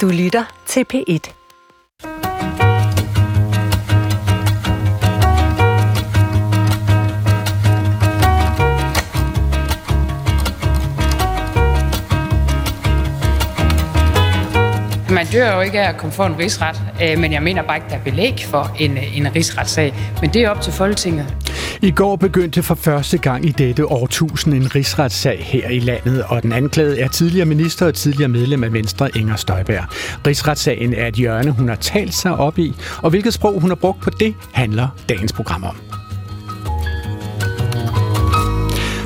Du lytter til P1. Man dør jo ikke af at komme for en rigsret, øh, men jeg mener bare ikke, der er belæg for en, øh, en rigsretssag. Men det er op til Folketinget. I går begyndte for første gang i dette årtusind en rigsretssag her i landet, og den anklagede er tidligere minister og tidligere medlem af Venstre, Inger Støjberg. Rigsretssagen er et hjørne, hun har talt sig op i, og hvilket sprog hun har brugt på det, handler dagens program om.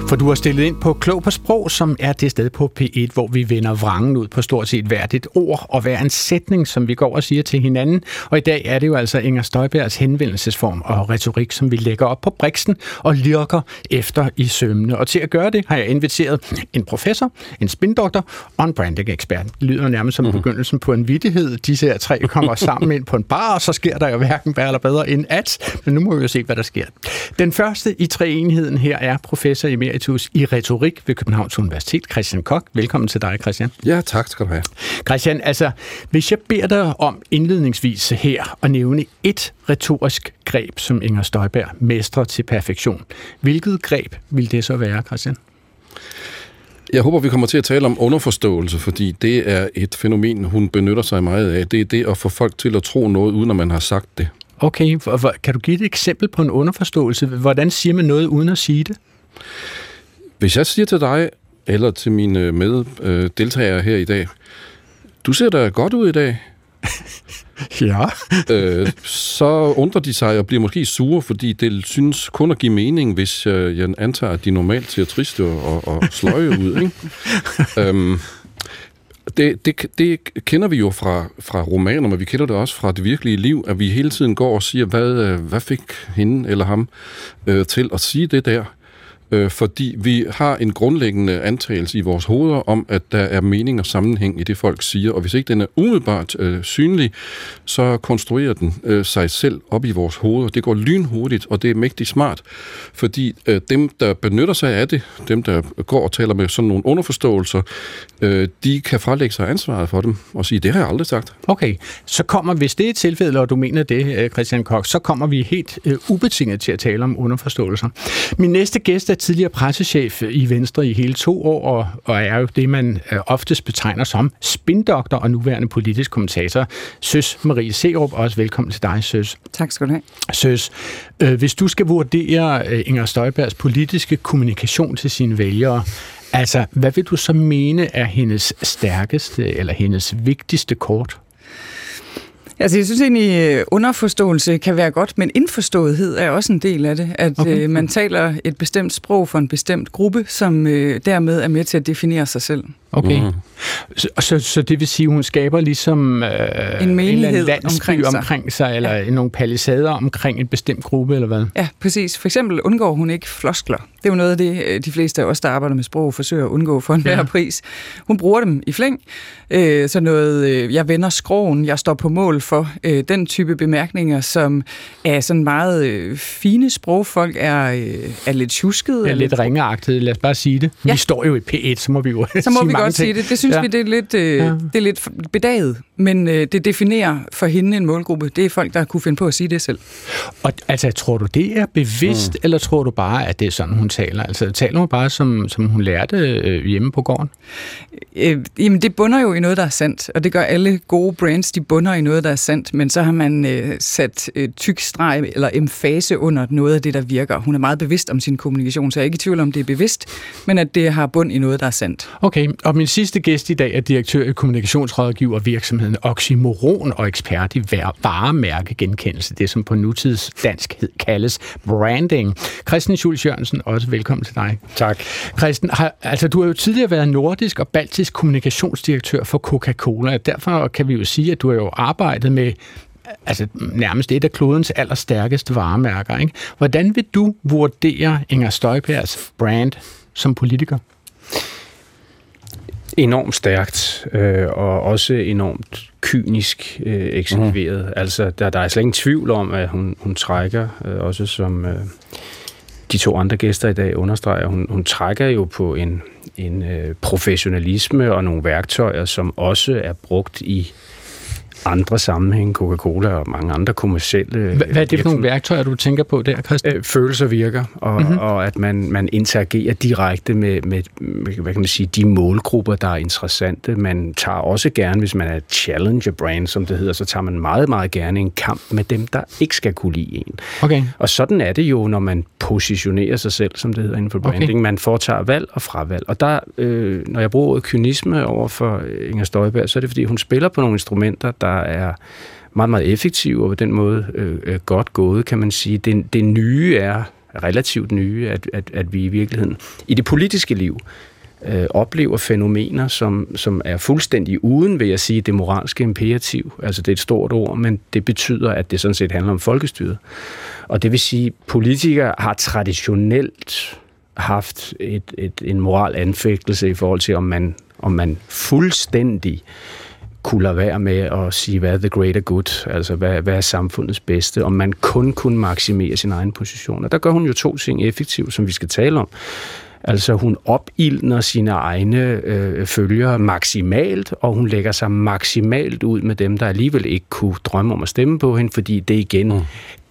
For du har stillet ind på Klog på Sprog, som er det sted på P1, hvor vi vender vrangen ud på stort set hvert et ord og hver en sætning, som vi går og siger til hinanden. Og i dag er det jo altså Inger Støjbergs henvendelsesform og retorik, som vi lægger op på briksen og lirker efter i sømne. Og til at gøre det har jeg inviteret en professor, en spindoktor og en branding-ekspert. Det lyder nærmest som mm-hmm. begyndelsen på en vittighed. Disse her tre kommer sammen ind på en bar, og så sker der jo hverken værre eller bedre end at. Men nu må vi jo se, hvad der sker. Den første i treenigheden her er professor i emeritus i retorik ved Københavns Universitet, Christian Kok. Velkommen til dig, Christian. Ja, tak skal du have. Christian, altså, hvis jeg beder dig om indledningsvis her at nævne et retorisk greb, som Inger Støjberg mestrer til perfektion, hvilket greb vil det så være, Christian? Jeg håber, vi kommer til at tale om underforståelse, fordi det er et fænomen, hun benytter sig meget af. Det er det at få folk til at tro noget, uden at man har sagt det. Okay, kan du give et eksempel på en underforståelse? Hvordan siger man noget uden at sige det? Hvis jeg siger til dig, eller til mine meddeltagere her i dag, du ser da godt ud i dag, ja. øh, så undrer de sig og bliver måske sure, fordi det synes kun at give mening, hvis øh, jeg antager, at de normalt ser triste og, og sløje ud. Ikke? øhm, det, det, det kender vi jo fra, fra romaner, men vi kender det også fra det virkelige liv, at vi hele tiden går og siger, hvad, øh, hvad fik hende eller ham øh, til at sige det der? Øh, fordi vi har en grundlæggende antagelse i vores hoveder om, at der er mening og sammenhæng i det, folk siger, og hvis ikke den er umiddelbart øh, synlig, så konstruerer den øh, sig selv op i vores hoveder. Det går lynhurtigt, og det er mægtig smart, fordi øh, dem, der benytter sig af det, dem, der går og taler med sådan nogle underforståelser, øh, de kan frelægge sig ansvaret for dem og sige, det har jeg aldrig sagt. Okay, så kommer, hvis det er tilfældet, og du mener det, øh, Christian Koch, så kommer vi helt øh, ubetinget til at tale om underforståelser. Min næste gæst er tidligere pressechef i Venstre i hele to år, og, og er jo det, man øh, oftest betegner som spindoktor og nuværende politisk kommentator. Søs Marie Serup, også velkommen til dig, Søs. Tak skal du have. Søs, øh, hvis du skal vurdere øh, Inger Støjbergs politiske kommunikation til sine vælgere, altså, hvad vil du så mene er hendes stærkeste eller hendes vigtigste kort? Altså, jeg synes egentlig, underforståelse kan være godt, men indforståethed er også en del af det. At okay. øh, man taler et bestemt sprog for en bestemt gruppe, som øh, dermed er med til at definere sig selv. Okay. Mm. Så, så, så det vil sige, at hun skaber ligesom øh, en menighed en omkring sig, omkring sig eller ja. nogle palisader omkring en bestemt gruppe, eller hvad? Ja, præcis. For eksempel undgår hun ikke floskler. Det er jo noget af det, øh, de fleste af os, der arbejder med sprog, forsøger at undgå for en ja. pris. Hun bruger dem i flæng. Øh, så noget, øh, jeg vender skroen, jeg står på mål for. Øh, den type bemærkninger, som er sådan meget øh, fine sprogfolk, er, øh, er lidt tjusket. Ja, lidt ringeagtet, lad os bare sige det. Ja. Vi står jo i P1, så må vi jo så må vi godt ting. sige det. Det synes ja. vi, det er lidt, øh, ja. det er lidt bedaget, men øh, det definerer for hende en målgruppe. Det er folk, der kunne finde på at sige det selv. Og altså, tror du, det er bevidst, mm. eller tror du bare, at det er sådan, hun taler? Altså, taler hun bare, som, som hun lærte øh, hjemme på gården? Øh, jamen, det bunder jo i noget, der er sandt, og det gør alle gode brands, de bunder i noget, der er sandt, men så har man øh, sat øh, tyk streg eller emfase under noget af det, der virker. Hun er meget bevidst om sin kommunikation, så jeg er ikke i tvivl om, det er bevidst, men at det har bund i noget, der er sandt. Okay, og min sidste gæst i dag er direktør i kommunikationsrådgiver virksomheden Oxymoron og ekspert i varemærkegenkendelse, det som på nutids dansk kaldes branding. Christian Schulz Jørgensen, også velkommen til dig. Tak. Christian, har, altså du har jo tidligere været nordisk og baltisk kommunikationsdirektør for Coca-Cola, derfor kan vi jo sige, at du har jo arbejdet med altså nærmest et af klodens allerstærkeste varemærker. Ikke? Hvordan vil du vurdere Inger Støjbergs brand som politiker? enormt stærkt, øh, og også enormt kynisk øh, eksekveret. Mm. Altså, der, der er slet ingen tvivl om, at hun, hun trækker, øh, også som, øh, de to andre gæster i dag understreger, hun, hun trækker jo på en, en øh, professionalisme og nogle værktøjer, som også er brugt i andre sammenhænge, Coca-Cola og mange andre kommersielle... Hvad, er det for nogle værktøjer, du tænker på der, Christian? Øh, følelser virker, og, mm-hmm. og at man, man interagerer direkte med, med, med, hvad kan man sige, de målgrupper, der er interessante. Man tager også gerne, hvis man er challenger brand, som det hedder, så tager man meget, meget gerne en kamp med dem, der ikke skal kunne lide en. Okay. Og sådan er det jo, når man positionerer sig selv, som det hedder inden for branding. Okay. Man foretager valg og fravalg. Og der, øh, når jeg bruger ordet kynisme over for Inger Støjberg, så er det, fordi hun spiller på nogle instrumenter, der er meget, meget effektive og på den måde øh, øh, godt gået, kan man sige. Det, det nye er relativt nye, at, at, at vi i virkeligheden i det politiske liv øh, oplever fænomener, som, som er fuldstændig uden, vil jeg sige, det moralske imperativ. Altså det er et stort ord, men det betyder, at det sådan set handler om folkestyret. Og det vil sige, at politikere har traditionelt haft et, et, en moral anfægtelse i forhold til, om man, om man fuldstændig kunne lade være med at sige, hvad er the greater good, altså hvad, hvad er samfundets bedste, om man kun kunne maksimere sin egen position. Og der gør hun jo to ting effektivt, som vi skal tale om. Altså hun opildner sine egne øh, følgere maksimalt, og hun lægger sig maksimalt ud med dem, der alligevel ikke kunne drømme om at stemme på hende, fordi det igen mm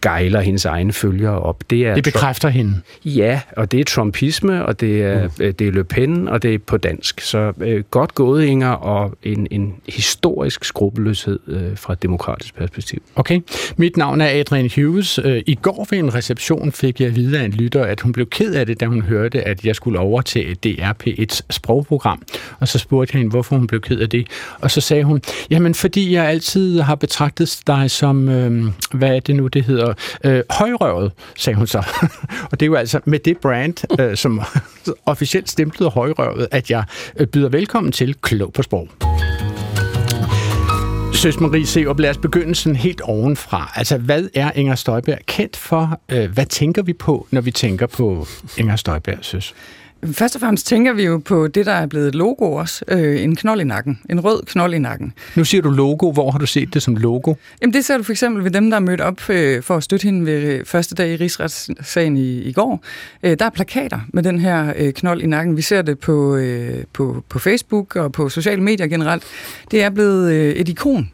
gejler hendes egne følgere op. Det, er det bekræfter hende? Ja, og det er trumpisme, og det er, mm. Øh, det er Le Pen, og det er på dansk. Så øh, godt gået, Inger, og en, en historisk skrupelløshed øh, fra et demokratisk perspektiv. Okay. Mit navn er Adrian Hughes. Øh, I går ved en reception fik jeg videre af en lytter, at hun blev ked af det, da hun hørte, at jeg skulle over til DRP1's sprogprogram. Og så spurgte jeg hende, hvorfor hun blev ked af det. Og så sagde hun, jamen fordi jeg altid har betragtet dig som, øh, hvad er det nu, det hedder, øh, højrøvet, sagde hun så. og det er jo altså med det brand, øh, som officielt stemplede højrøvet, at jeg øh, byder velkommen til Klog på Sprog. Søs Marie Serup, lad os begynde sådan helt ovenfra. Altså, hvad er Inger Støjberg kendt for? Øh, hvad tænker vi på, når vi tænker på Inger Støjberg, Søs? Først og fremmest tænker vi jo på det, der er blevet et logo også. Øh, en knold i nakken. En rød knold i nakken. Nu siger du logo. Hvor har du set det som logo? Jamen det ser du for eksempel ved dem, der er mødt op øh, for at støtte hende ved øh, første dag i rigsretssagen i, i går. Øh, der er plakater med den her øh, knold i nakken. Vi ser det på, øh, på, på Facebook og på sociale medier generelt. Det er blevet øh, et ikon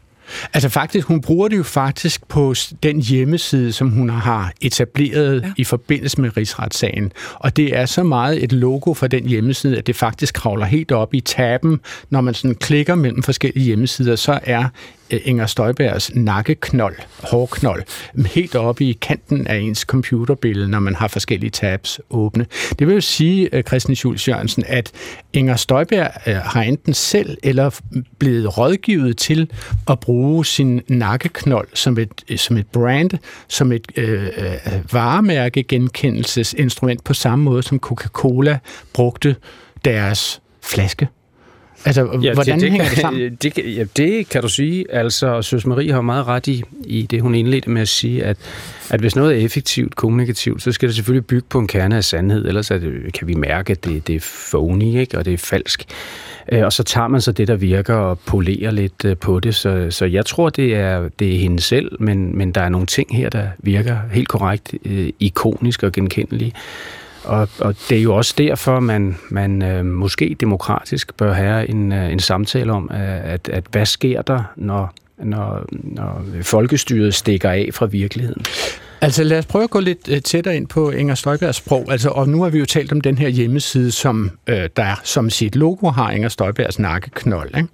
Altså faktisk, hun bruger det jo faktisk på den hjemmeside, som hun har etableret ja. i forbindelse med rigsretssagen. Og det er så meget et logo for den hjemmeside, at det faktisk kravler helt op i taben. Når man sådan klikker mellem forskellige hjemmesider, så er Øh, Inger Støjbergs nakkeknold, hårknold, helt oppe i kanten af ens computerbillede, når man har forskellige tabs åbne. Det vil jo sige, øh, Christian Schulz Jørgensen, at Inger Støjberg øh, har enten selv eller blevet rådgivet til at bruge sin nakkeknold som et, som et brand, som et øh, varemærke genkendelsesinstrument på samme måde, som Coca-Cola brugte deres flaske Altså, ja, hvordan det, hænger det sammen? Det, ja, det kan du sige. Altså, Søs Marie har meget ret i, i det, hun indledte med at sige, at, at hvis noget er effektivt, kommunikativt, så skal det selvfølgelig bygge på en kerne af sandhed, ellers er det, kan vi mærke, at det, det er phony, ikke? og det er falsk. Øh, og så tager man så det, der virker, og polerer lidt øh, på det. Så, så jeg tror, det er, det er hende selv, men, men der er nogle ting her, der virker helt korrekt øh, ikonisk og genkendelige. Og, og det er jo også derfor, man, man øh, måske demokratisk bør have en, øh, en samtale om, øh, at, at hvad sker der, når, når, når folkestyret stikker af fra virkeligheden. Altså lad os prøve at gå lidt øh, tættere ind på Inger Støjbergs sprog. Altså, og nu har vi jo talt om den her hjemmeside, som øh, der som sit logo har Inger Støjbergs nakkeknold. Ikke?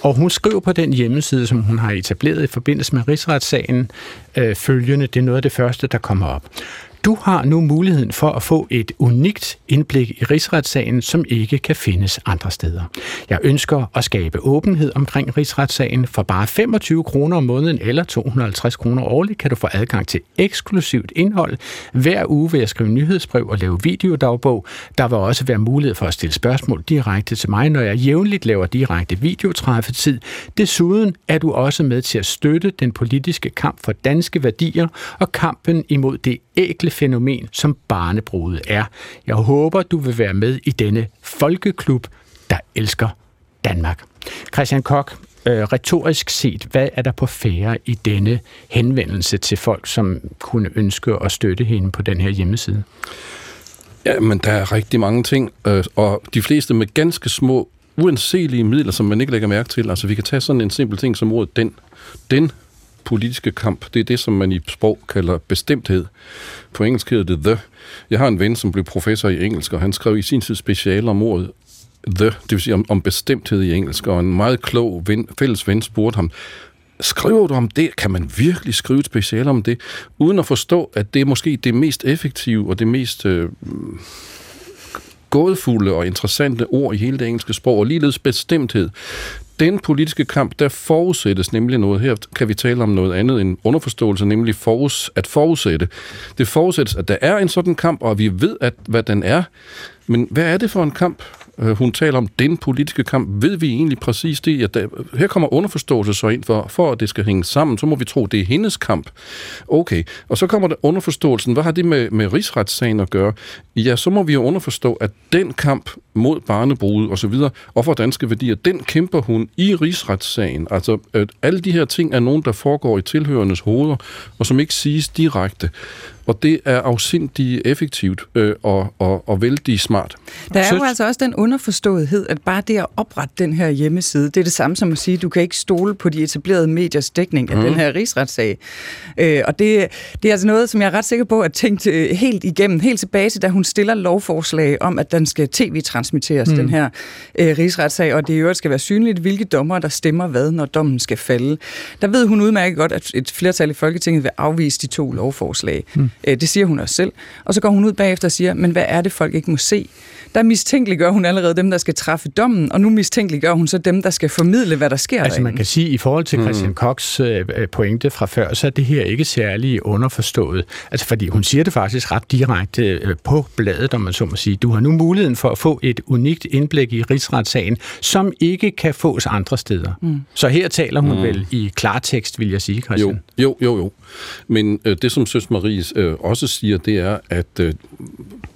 Og hun skriver på den hjemmeside, som hun har etableret i forbindelse med rigsretssagen, øh, følgende, det er noget af det første, der kommer op. Du har nu muligheden for at få et unikt indblik i rigsretssagen, som ikke kan findes andre steder. Jeg ønsker at skabe åbenhed omkring rigsretssagen. For bare 25 kroner om måneden eller 250 kroner årligt kan du få adgang til eksklusivt indhold. Hver uge vil jeg skrive nyhedsbrev og lave videodagbog. Der vil også være mulighed for at stille spørgsmål direkte til mig, når jeg jævnligt laver direkte videotræffetid. Desuden er du også med til at støtte den politiske kamp for danske værdier og kampen imod det ægle fænomen, som barnebrudet er. Jeg håber, du vil være med i denne folkeklub, der elsker Danmark. Christian Kok, øh, retorisk set, hvad er der på færre i denne henvendelse til folk, som kunne ønske at støtte hende på den her hjemmeside? Ja, men der er rigtig mange ting, øh, og de fleste med ganske små, uanselige midler, som man ikke lægger mærke til. Altså, vi kan tage sådan en simpel ting som ordet den. Den politiske kamp, det er det, som man i sprog kalder bestemthed. På engelsk hedder det the. Jeg har en ven, som blev professor i engelsk, og han skrev i sin tid speciale om ordet the, det vil sige om, om bestemthed i engelsk, og en meget klog ven, fælles ven spurgte ham, skriver du om det? Kan man virkelig skrive et speciale om det? Uden at forstå, at det er måske det mest effektive og det mest øh, gådefulde og interessante ord i hele det engelske sprog, og ligeledes bestemthed. Den politiske kamp, der forudsættes nemlig noget. Her kan vi tale om noget andet end underforståelse, nemlig forus, at forudsætte. Det forudsættes, at der er en sådan kamp, og vi ved, at, hvad den er. Men hvad er det for en kamp? Øh, hun taler om den politiske kamp. Ved vi egentlig præcis det? At der, her kommer underforståelse så ind for, for at det skal hænge sammen, så må vi tro, det er hendes kamp. Okay, og så kommer der underforståelsen. Hvad har det med, med rigsretssagen at gøre? Ja, så må vi jo underforstå, at den kamp mod barnebruget og så videre, og for danske værdier, den kæmper hun i rigsretssagen. Altså, at alle de her ting er nogen, der foregår i tilhørendes hoveder, og som ikke siges direkte. Og det er afsindigt effektivt øh, og, og, og vældig smart. Der er jo altså også den underforståethed, at bare det at oprette den her hjemmeside, det er det samme som at sige, at du kan ikke stole på de etablerede mediers dækning af mm. den her rigsretssag. Øh, og det, det er altså noget, som jeg er ret sikker på at tænkt øh, helt igennem, helt tilbage til, da hun stiller lovforslag om, at den skal tv-transmitteres, mm. den her øh, rigsretssag, og det i øvrigt skal være synligt, hvilke dommer, der stemmer hvad, når dommen skal falde. Der ved hun udmærket godt, at et flertal i Folketinget vil afvise de to lovforslag. Mm. Øh, det siger hun også selv. Og så går hun ud bagefter og siger, men hvad er det, folk ikke må se? Der mistænkeliggør hun allerede dem, der skal træffe dommen, og nu mistænkeliggør hun så dem, der skal formidle, hvad der sker Altså derinde. man kan sige, i forhold til Christian mm. Kochs øh, pointe fra før, så er det her ikke særlig underforstået. Altså fordi hun siger det faktisk ret direkte øh, på bladet, om man så må sige. Du har nu muligheden for at få et unikt indblik i rigsretssagen, som ikke kan fås andre steder. Mm. Så her taler hun mm. vel i klartekst, vil jeg sige, Christian. Jo, jo, jo. jo. Men øh, det, som Søs Marie øh, også siger, det er, at øh,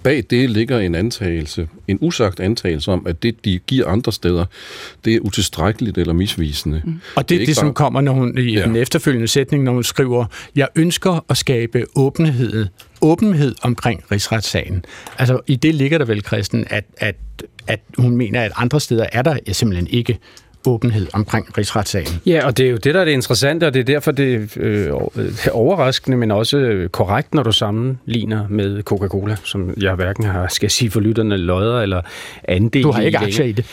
bag det ligger en antagelse, en usagt antagelse om, at det, de giver andre steder, det er utilstrækkeligt eller misvisende. Mm. Og det er det, det bare... som kommer, når hun i ja. den efterfølgende sætning, når hun skriver, jeg ønsker at skabe åbenhed, åbenhed omkring rigsretssagen. Altså, i det ligger der vel, Christen, at, at, at hun mener, at andre steder er der simpelthen ikke åbenhed omkring rigsretssagen. Ja, og det er jo det, der er det interessante, og det er derfor, det øh, er overraskende, men også korrekt, når du sammenligner med Coca-Cola, som jeg hverken har, skal sige for lytterne, lodder eller andel Du har ikke aktier i det?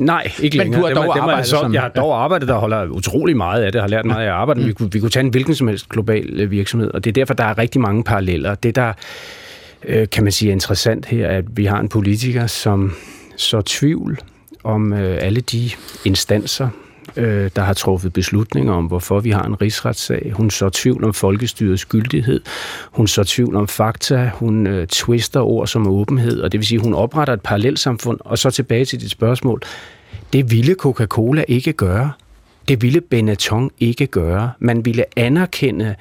Nej, ikke men længere. Men du har dog dem, arbejdet så, som... Jeg har dog arbejdet, der holder utrolig meget af det, har lært meget af arbejde. Mm. Vi, kunne, vi kunne tage en hvilken som helst global øh, virksomhed, og det er derfor, der er rigtig mange paralleller. Det, der øh, kan man sige er interessant her, at vi har en politiker, som så tvivl om øh, alle de instanser, øh, der har truffet beslutninger om, hvorfor vi har en rigsretssag. Hun så tvivl om folkestyrets gyldighed. Hun så tvivl om fakta. Hun øh, twister ord som åbenhed, og det vil sige, hun opretter et parallelsamfund. Og så tilbage til dit spørgsmål. Det ville Coca-Cola ikke gøre. Det ville Benetton ikke gøre. Man ville anerkende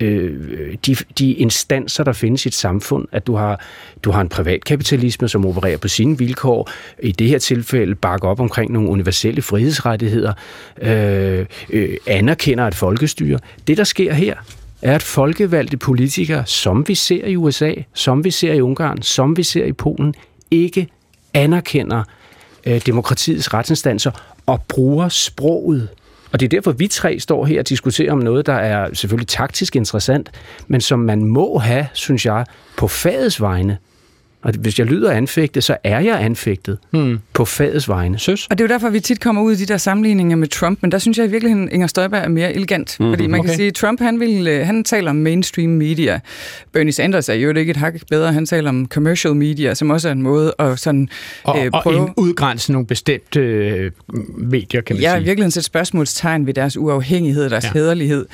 øh, de, de instanser, der findes i et samfund, at du har, du har en privatkapitalisme, som opererer på sine vilkår, i det her tilfælde bakker op omkring nogle universelle frihedsrettigheder, øh, øh, anerkender et folkestyre. Det, der sker her, er, at folkevalgte politikere, som vi ser i USA, som vi ser i Ungarn, som vi ser i Polen, ikke anerkender øh, demokratiets retsinstanser og bruger sproget og det er derfor, vi tre står her og diskuterer om noget, der er selvfølgelig taktisk interessant, men som man må have, synes jeg, på fagets vegne. Og hvis jeg lyder anfægtet, så er jeg anfægtet hmm. på fagets vegne. Søs? Og det er jo derfor, vi tit kommer ud i de der sammenligninger med Trump, men der synes jeg i virkeligheden, Inger Støjberg er mere elegant. Mm-hmm. Fordi man okay. kan sige, at Trump han, vil, øh, han taler om mainstream media. Bernie Sanders er jo ikke et hak bedre. Han taler om commercial media, som også er en måde at sådan, og, øh, prøve... Og udgrænse nogle bestemte øh, medier, kan man ja, sige. Ja, i virkeligheden sætte spørgsmålstegn ved deres uafhængighed, deres ja. hederlighed.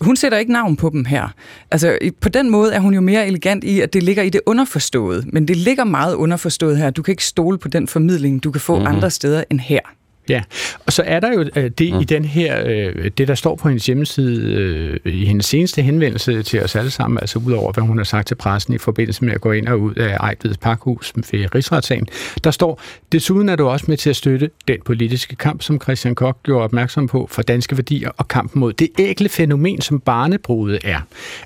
Hun sætter ikke navn på dem her. Altså, på den måde er hun jo mere elegant i, at det ligger i det underforståede. Men det ligger meget underforstået her. Du kan ikke stole på den formidling, du kan få mm-hmm. andre steder end her. Ja, og så er der jo øh, det mm. i den her, øh, det der står på hendes hjemmeside øh, i hendes seneste henvendelse til os alle sammen, altså udover hvad hun har sagt til pressen i forbindelse med at gå ind og ud af Ejtveds Pakhus med rigsretssagen, der står, desuden er du også med til at støtte den politiske kamp, som Christian Koch gjorde opmærksom på for danske værdier og kampen mod det ægle fænomen, som barnebrudet er.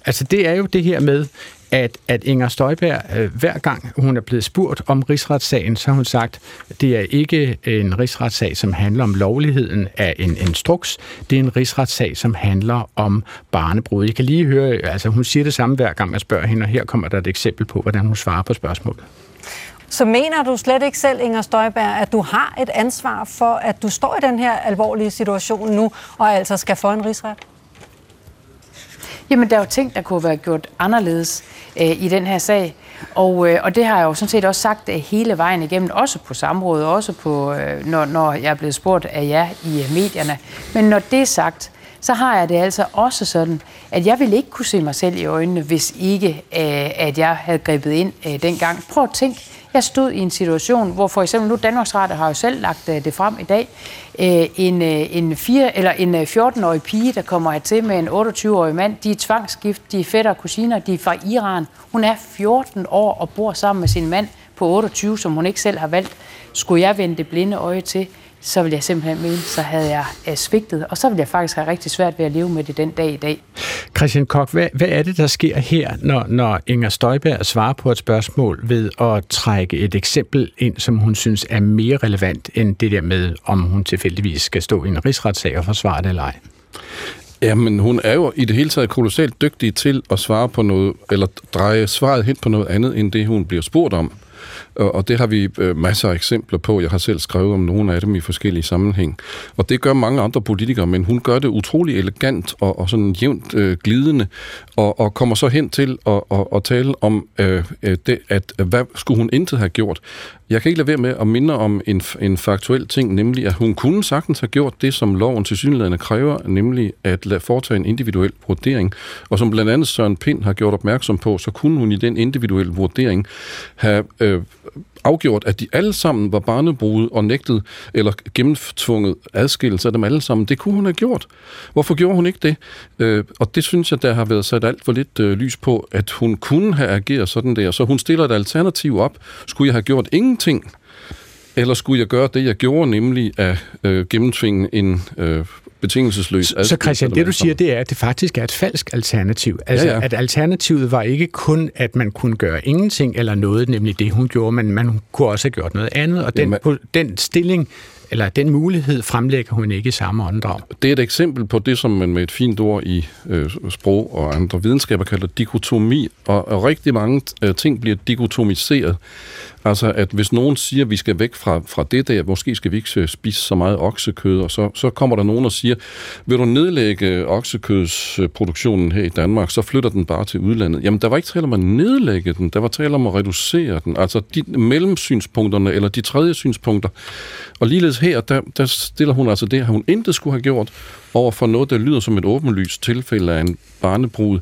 Altså det er jo det her med, at, at Inger Støjberg, øh, hver gang hun er blevet spurgt om rigsretssagen, så har hun sagt, det er ikke en rigsretssag, som handler om lovligheden af en instruks. Det er en rigsretssag, som handler om barnebrud. Jeg kan lige høre, altså hun siger det samme hver gang, man spørger hende, og her kommer der et eksempel på, hvordan hun svarer på spørgsmålet. Så mener du slet ikke selv, Inger Støjberg, at du har et ansvar for, at du står i den her alvorlige situation nu, og altså skal få en rigsret? Jamen, der er jo ting, der kunne være gjort anderledes øh, i den her sag. Og, øh, og det har jeg jo sådan set også sagt øh, hele vejen igennem, også på samrådet, også på, øh, når, når jeg er blevet spurgt af jer i øh, medierne. Men når det er sagt, så har jeg det altså også sådan, at jeg ville ikke kunne se mig selv i øjnene, hvis ikke, øh, at jeg havde grebet ind øh, dengang. Prøv at tænke, jeg stod i en situation, hvor for eksempel nu Danmarks Radio har jo selv lagt øh, det frem i dag, Øh, en, øh, en, fire, eller en øh, 14-årig pige, der kommer hertil med en 28-årig mand, de er tvangsgift, de er fætter og kusiner, de er fra Iran. Hun er 14 år og bor sammen med sin mand på 28, som hun ikke selv har valgt. Skulle jeg vende det blinde øje til? Så vil jeg simpelthen mene, så havde jeg uh, svigtet, og så vil jeg faktisk have rigtig svært ved at leve med det den dag i dag. Christian Kok, hvad, hvad er det, der sker her, når, når Inger Støjberg svarer på et spørgsmål ved at trække et eksempel ind, som hun synes er mere relevant end det der med, om hun tilfældigvis skal stå i en rigsretssag og forsvare det eller ej? Jamen, hun er jo i det hele taget kolossalt dygtig til at svare på noget, eller dreje svaret hen på noget andet, end det hun bliver spurgt om. Og det har vi øh, masser af eksempler på. Jeg har selv skrevet om nogle af dem i forskellige sammenhæng. Og det gør mange andre politikere, men hun gør det utrolig elegant og, og sådan jævnt øh, glidende, og, og kommer så hen til at, at, at tale om, øh, øh det, at øh, hvad skulle hun intet have gjort. Jeg kan ikke lade være med at minde om en, en faktuel ting, nemlig at hun kunne sagtens have gjort det, som loven til synligheden kræver, nemlig at lade foretage en individuel vurdering. Og som blandt andet Søren Pind har gjort opmærksom på, så kunne hun i den individuelle vurdering have øh, afgjort, at de alle sammen var barnebrud og nægtet eller gennemtvunget adskillelse af dem alle sammen. Det kunne hun have gjort. Hvorfor gjorde hun ikke det? Øh, og det synes jeg, der har været sat alt for lidt øh, lys på, at hun kunne have ageret sådan der. Så hun stiller et alternativ op. Skulle jeg have gjort ingenting? Eller skulle jeg gøre det, jeg gjorde, nemlig at øh, gennemtvinge en øh, betingelsesløs Så Christian, det du siger, det er, at det faktisk er et falsk alternativ. Altså, ja, ja. at alternativet var ikke kun, at man kunne gøre ingenting eller noget, nemlig det, hun gjorde, men man kunne også have gjort noget andet, og den, på, den stilling eller den mulighed fremlægger hun ikke i samme åndedrag. Det er et eksempel på det, som man med et fint ord i øh, sprog og andre videnskaber kalder dikotomi, og, og rigtig mange øh, ting bliver dikotomiseret. Altså, at hvis nogen siger, at vi skal væk fra, fra det der, måske skal vi ikke spise så meget oksekød, og så, så kommer der nogen og siger, vil du nedlægge oksekødsproduktionen her i Danmark, så flytter den bare til udlandet. Jamen, der var ikke tale om at nedlægge den, der var tale om at reducere den. Altså, de mellemsynspunkterne, eller de tredje synspunkter. Og ligeledes her, der, der stiller hun altså det, at hun intet skulle have gjort over for noget, der lyder som et åbenlyst tilfælde af en barnebrud,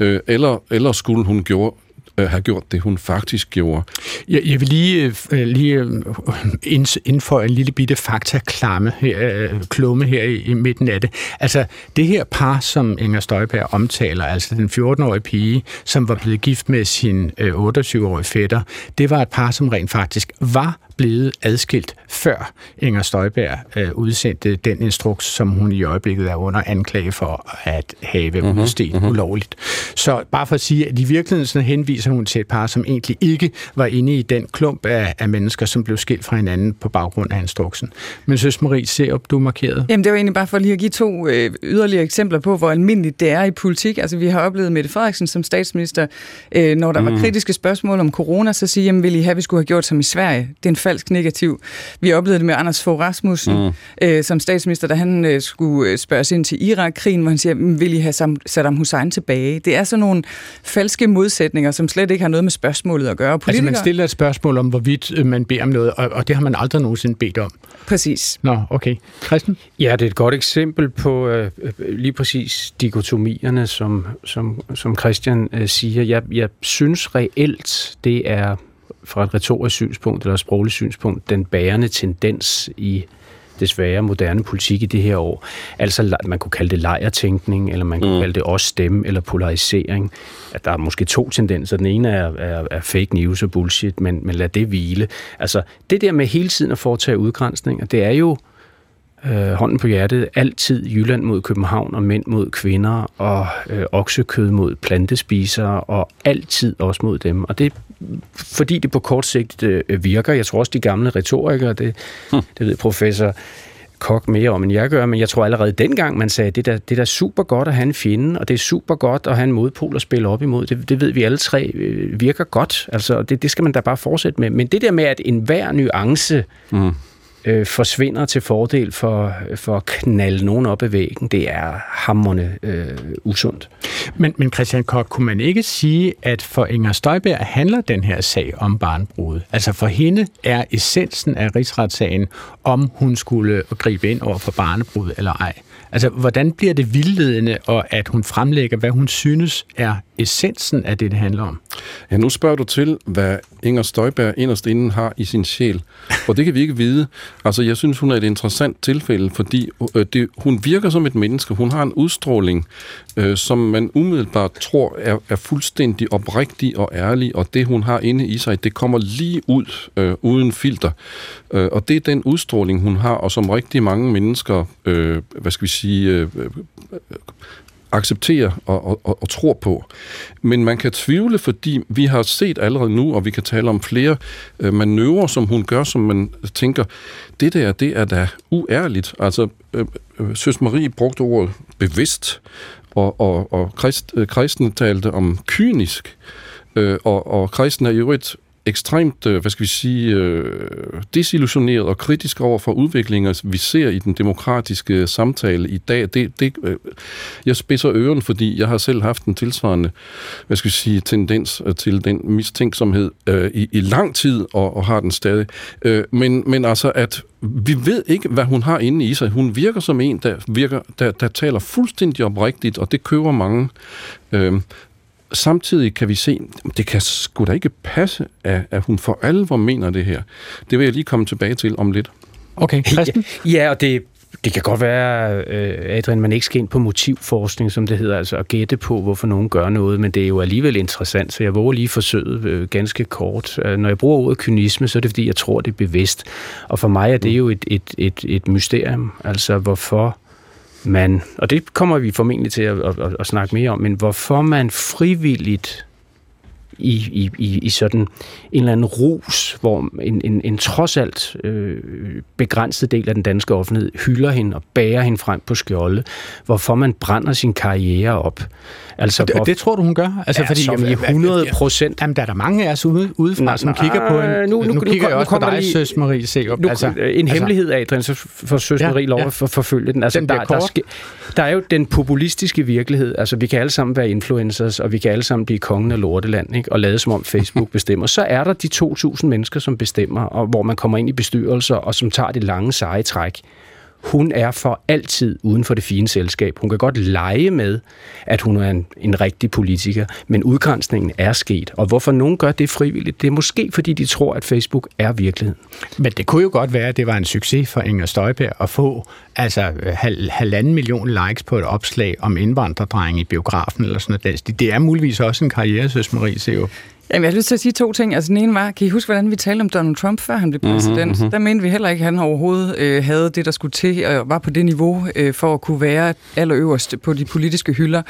øh, eller, eller skulle hun gjort øh, have gjort det, hun faktisk gjorde. Jeg, jeg vil lige, øh, lige øh, indføje en lille bitte faktaklamme her, øh, klumme her i, i midten af det. Altså, det her par, som Inger Støjberg omtaler, altså den 14-årige pige, som var blevet gift med sin øh, 28-årige fætter, det var et par, som rent faktisk var blevet adskilt, før Inger Støjberg øh, udsendte den instruks, som hun i øjeblikket er under anklage for at have mm-hmm, udstedt mm-hmm. ulovligt. Så bare for at sige, at i virkeligheden henviser hun til et par, som egentlig ikke var inde i den klump af, af mennesker, som blev skilt fra hinanden på baggrund af instruksen. Men Søs Marie, se op, du markeret. Jamen det var egentlig bare for lige at give to øh, yderligere eksempler på, hvor almindeligt det er i politik. Altså vi har oplevet Mette Frederiksen som statsminister, øh, når der mm. var kritiske spørgsmål om corona, så siger, jamen vil I have, vi skulle have gjort som i Sverige? Det er en falsk negativ. Vi oplevede det med Anders Fogh Rasmussen mm. øh, som statsminister, da han øh, skulle øh, spørges ind til Irak-krigen, hvor han siger, vil I have Saddam Hussein tilbage? Det er sådan nogle falske modsætninger, som slet ikke har noget med spørgsmålet at gøre. Politikere... Altså man stiller et spørgsmål om, hvorvidt øh, man beder om noget, og, og det har man aldrig nogensinde bedt om. Præcis. Nå, okay. Christian? Ja, det er et godt eksempel på øh, lige præcis dikotomierne, som, som, som Christian øh, siger. Jeg, jeg synes reelt, det er fra et retorisk synspunkt eller et sprogligt synspunkt den bærende tendens i desværre moderne politik i det her år. Altså, man kunne kalde det lejertænkning, eller man kunne mm. kalde det også stemme, eller polarisering. At der er måske to tendenser. Den ene er, er, er fake news og bullshit, men, men lad det hvile. Altså, det der med hele tiden at foretage udgrænsninger, det er jo øh, hånden på hjertet, altid Jylland mod København og mænd mod kvinder og øh, oksekød mod plantespisere og altid også mod dem. Og det fordi det på kort sigt øh, virker. Jeg tror også, de gamle retorikere, det, hmm. det ved professor Kok mere om, end jeg gør, men jeg tror allerede dengang, man sagde, det der, det der super godt at have en fjende, og det er super godt at have en modpol at spille op imod. Det, det ved vi alle tre øh, virker godt. Altså, det, det skal man da bare fortsætte med. Men det der med, at enhver nuance mm øh, forsvinder til fordel for, for at knalde nogen op ad væggen, det er hammerne øh, usundt. Men, men Christian Kok, kunne man ikke sige, at for Inger Støjberg handler den her sag om barnbrud? Altså for hende er essensen af rigsretssagen, om hun skulle gribe ind over for barnebrud eller ej. Altså, hvordan bliver det vildledende, og at hun fremlægger, hvad hun synes er essensen af det, det handler om? Ja, nu spørger du til, hvad Inger Støjberg inderst inden har i sin sjæl. Og det kan vi ikke vide. Altså, jeg synes, hun er et interessant tilfælde, fordi øh, det, hun virker som et menneske. Hun har en udstråling, øh, som man umiddelbart tror er, er fuldstændig oprigtig og ærlig, og det, hun har inde i sig, det kommer lige ud øh, uden filter. Øh, og det er den udstråling, hun har, og som rigtig mange mennesker, øh, hvad skal vi sige, øh, øh accepterer og, og, og, og tror på. Men man kan tvivle, fordi vi har set allerede nu, og vi kan tale om flere øh, manøvrer, som hun gør, som man tænker, det der, det er da uærligt. Altså, øh, øh, Søs Marie brugte ordet bevidst, og, og, og krist, øh, kristne talte om kynisk, øh, og, og kristne er i øvrigt ekstremt, øh, hvad skal vi sige, øh, desillusioneret og kritisk over for udviklinger, vi ser i den demokratiske samtale i dag. Det, det, øh, jeg spidser øren, fordi jeg har selv haft en tilsvarende, hvad skal vi sige, tendens til den mistænksomhed øh, i, i lang tid, og, og har den stadig. Øh, men, men altså, at vi ved ikke, hvad hun har inde i sig. Hun virker som en, der, virker, der, der taler fuldstændig oprigtigt, og det køber mange. Øh, samtidig kan vi se, det kan sgu da ikke passe, at, at hun for alvor mener det her. Det vil jeg lige komme tilbage til om lidt. Okay, Christen? Ja, og det, det kan godt være, øh, Adrian, man ikke skal ind på motivforskning, som det hedder, altså at gætte på, hvorfor nogen gør noget, men det er jo alligevel interessant, så jeg våger lige forsøget øh, ganske kort. Øh, når jeg bruger ordet kynisme, så er det, fordi jeg tror, det er bevidst. Og for mig er det jo et, et, et, et mysterium, altså hvorfor man, og det kommer vi formentlig til at, at, at snakke mere om, men hvorfor man frivilligt i, i, i, i sådan en eller anden rus, hvor en, en, en trods alt øh, begrænset del af den danske offentlighed hylder hende og bærer hende frem på skjolde, hvorfor man brænder sin karriere op. Altså, det, hvor, det tror du, hun gør? Altså, ja, fordi, som i 100 procent. Jamen, der er der mange af os ude, udefra, nej, som kigger på en... Nu, nu, nu, kigger nu, jeg også på dig, Søs Marie Serup. Nu, altså, en altså, hemmelighed, Adrian, så får Søs Marie ja, lov at forfølge den. Altså, den der, der, ske, der er jo den populistiske virkelighed. Altså, vi kan alle sammen være influencers, og vi kan alle sammen blive kongen af lorteland, ikke? Og lade som om Facebook bestemmer. Så er der de 2.000 mennesker, som bestemmer, og hvor man kommer ind i bestyrelser, og som tager det lange seje træk hun er for altid uden for det fine selskab. Hun kan godt lege med, at hun er en, en rigtig politiker, men udgrænsningen er sket. Og hvorfor nogen gør det frivilligt, det er måske fordi de tror, at Facebook er virkeligheden. Men det kunne jo godt være, at det var en succes for Inger Støjberg at få altså hal, halvanden million likes på et opslag om indvandrerdreng i biografen eller sådan noget. Det er muligvis også en karriere, søs Marie jo. Jamen, jeg har lyst til at sige to ting. Altså, den ene var, kan I huske, hvordan vi talte om Donald Trump, før han blev mhm, præsident? Mm-hmm. Der mente vi heller ikke, at han overhovedet øh, havde det, der skulle til, og var på det niveau øh, for at kunne være allerøverst på de politiske hylder.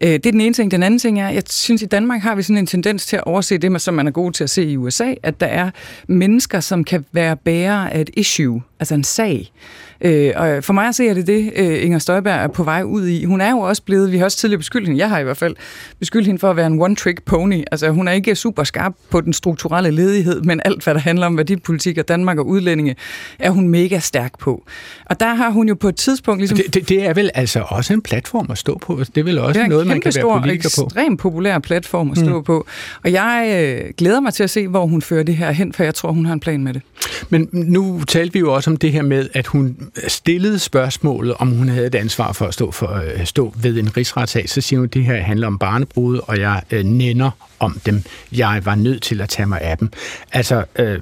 Øh, det er den ene ting. Den anden ting er, jeg synes, i Danmark har vi sådan en tendens til at overse det, som man er god til at se i USA, at der er mennesker, som kan være bærere af et issue, altså en sag. Øh, og for mig at se, er det det, øh, Inger Støjberg er på vej ud i. Hun er jo også blevet, vi har også tidligere beskyldt hende, jeg har i hvert fald beskyldt hende for at være en one-trick pony. Altså hun er ikke super skarp på den strukturelle ledighed, men alt, hvad der handler om værdipolitik og Danmark og udlændinge, er hun mega stærk på. Og der har hun jo på et tidspunkt ligesom... Det, det, det er vel altså også en platform at stå på. Det er vel også det er noget, man kan være politiker på. Er en ekstremt populær platform at stå mm. på. Og jeg øh, glæder mig til at se, hvor hun fører det her hen, for jeg tror, hun har en plan med det. Men nu talte vi jo også om det her med, at hun stillede spørgsmålet, om hun havde et ansvar for at stå, for, øh, stå ved en rigsretssag. Så siger hun, at det her handler om barnebrud, og jeg øh, nænder om dem. Jeg var nødt til at tage mig af dem. Altså, øh,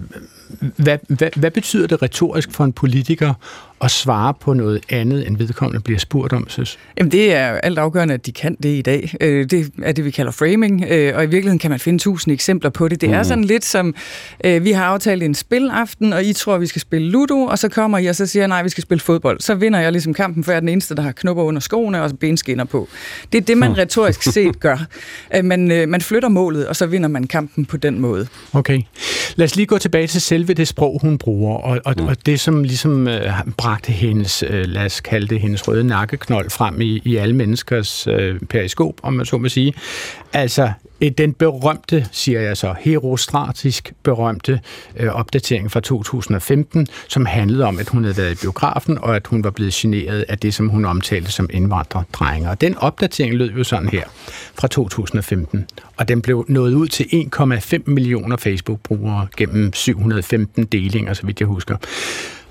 hvad, hvad, hvad betyder det retorisk for en politiker at svare på noget andet, end vedkommende bliver spurgt om, synes? Jamen, det er alt afgørende, at de kan det i dag. Øh, det er det, vi kalder framing, øh, og i virkeligheden kan man finde tusind eksempler på det. Det er mm. sådan lidt som, øh, vi har aftalt en spilaften, og I tror, vi skal spille Ludo, og så kommer I og så siger, nej, vi skal spille fodbold. Så vinder jeg ligesom kampen, for jeg er den eneste, der har knupper under skoene og benskinner på. Det er det, man retorisk set gør. Man, man flytter målet, og så vinder man kampen på den måde. Okay. Lad os lige gå tilbage til selve det sprog, hun bruger, og, og, mm. og det, som ligesom øh, bragte hendes, øh, lad os kalde det, hendes røde nakkeknold frem i, i alle menneskers øh, periskop, om man så må sige. Altså, øh, den berømte, siger jeg så, herostratisk berømte øh, opdatering fra 2015, som handlede om, at hun havde været i biografen, og at hun var blevet generet af det, som hun omtalte som indvandrerdrenger. Og den opdatering lød jo sådan her fra 2015, og den blev nået ud til 1,5 millioner Facebook-brugere gennem 715 delinger, så vidt jeg husker.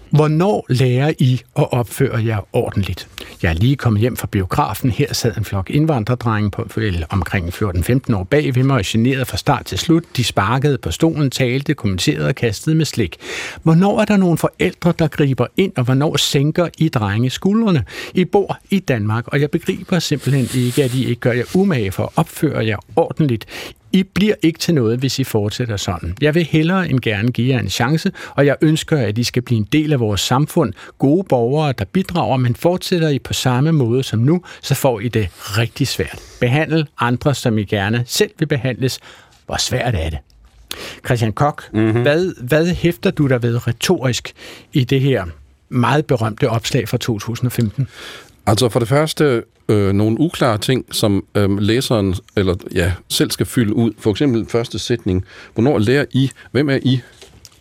Hvornår lærer I at opføre jer ordentligt? Jeg er lige kommet hjem fra biografen. Her sad en flok indvandrerdrenge på vel, omkring 14-15 år bag ved mig og generet fra start til slut. De sparkede på stolen, talte, kommenterede og kastede med slik. Hvornår er der nogle forældre, der griber ind, og hvornår sænker I drenge skuldrene? I bor i Danmark, og jeg begriber simpelthen ikke, at I ikke gør jer umage for at opføre jer ordentligt. I bliver ikke til noget, hvis I fortsætter sådan. Jeg vil hellere end gerne give jer en chance, og jeg ønsker, at I skal blive en del af vores samfund. Gode borgere, der bidrager, men fortsætter I på samme måde som nu, så får I det rigtig svært. Behandle andre, som I gerne selv vil behandles. Hvor svært er det? Christian Kok, mm-hmm. hvad, hvad hæfter du der ved retorisk i det her meget berømte opslag fra 2015? Altså for det første øh, nogle uklare ting, som øh, læseren eller ja, selv skal fylde ud. For eksempel første sætning. Hvornår lærer I? Hvem er I?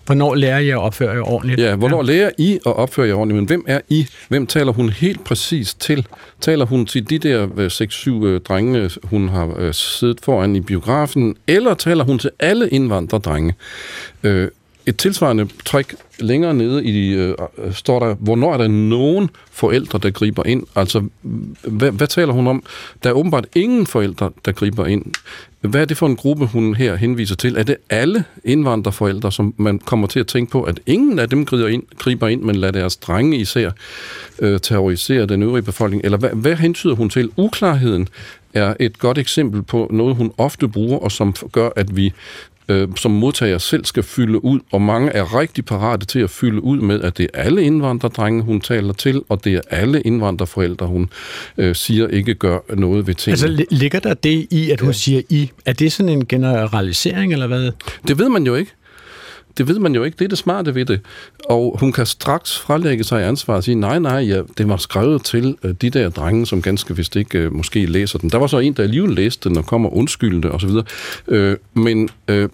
Hvornår lærer I at opføre jer ordentligt? Ja, hvornår ja. lærer I at opføre jer ordentligt? Men hvem er I? Hvem taler hun helt præcis til? Taler hun til de der 6-7 øh, drenge, hun har øh, siddet foran i biografen? Eller taler hun til alle indvandrerdrenge? Øh, et tilsvarende træk længere nede i øh, øh, står der, hvornår er der nogen forældre, der griber ind? Altså, hvad, hvad taler hun om? Der er åbenbart ingen forældre, der griber ind. Hvad er det for en gruppe, hun her henviser til? Er det alle indvandrerforældre, som man kommer til at tænke på, at ingen af dem griber ind, griber ind men lader deres drenge især øh, terrorisere den øvrige befolkning? Eller hvad, hvad hentyder hun til? Uklarheden er et godt eksempel på noget, hun ofte bruger, og som gør, at vi øh, som modtager selv skal fylde ud, og mange er rigtig parate til at fylde ud med, at det er alle indvandrerdrenge, hun taler til, og det er alle indvandrerforældre, hun øh, siger ikke gør noget ved tingene. Altså ligger der det i, at hun ja. siger I? Er det sådan en generalisering, eller hvad? Det ved man jo ikke. Det ved man jo ikke. Det er det smarte ved det. Og hun kan straks frelægge sig ansvar og sige, nej, nej, ja, det var skrevet til uh, de der drenge, som ganske vist ikke uh, måske læser den. Der var så en, der alligevel læste den og kommer og osv. Uh, øh, men uh,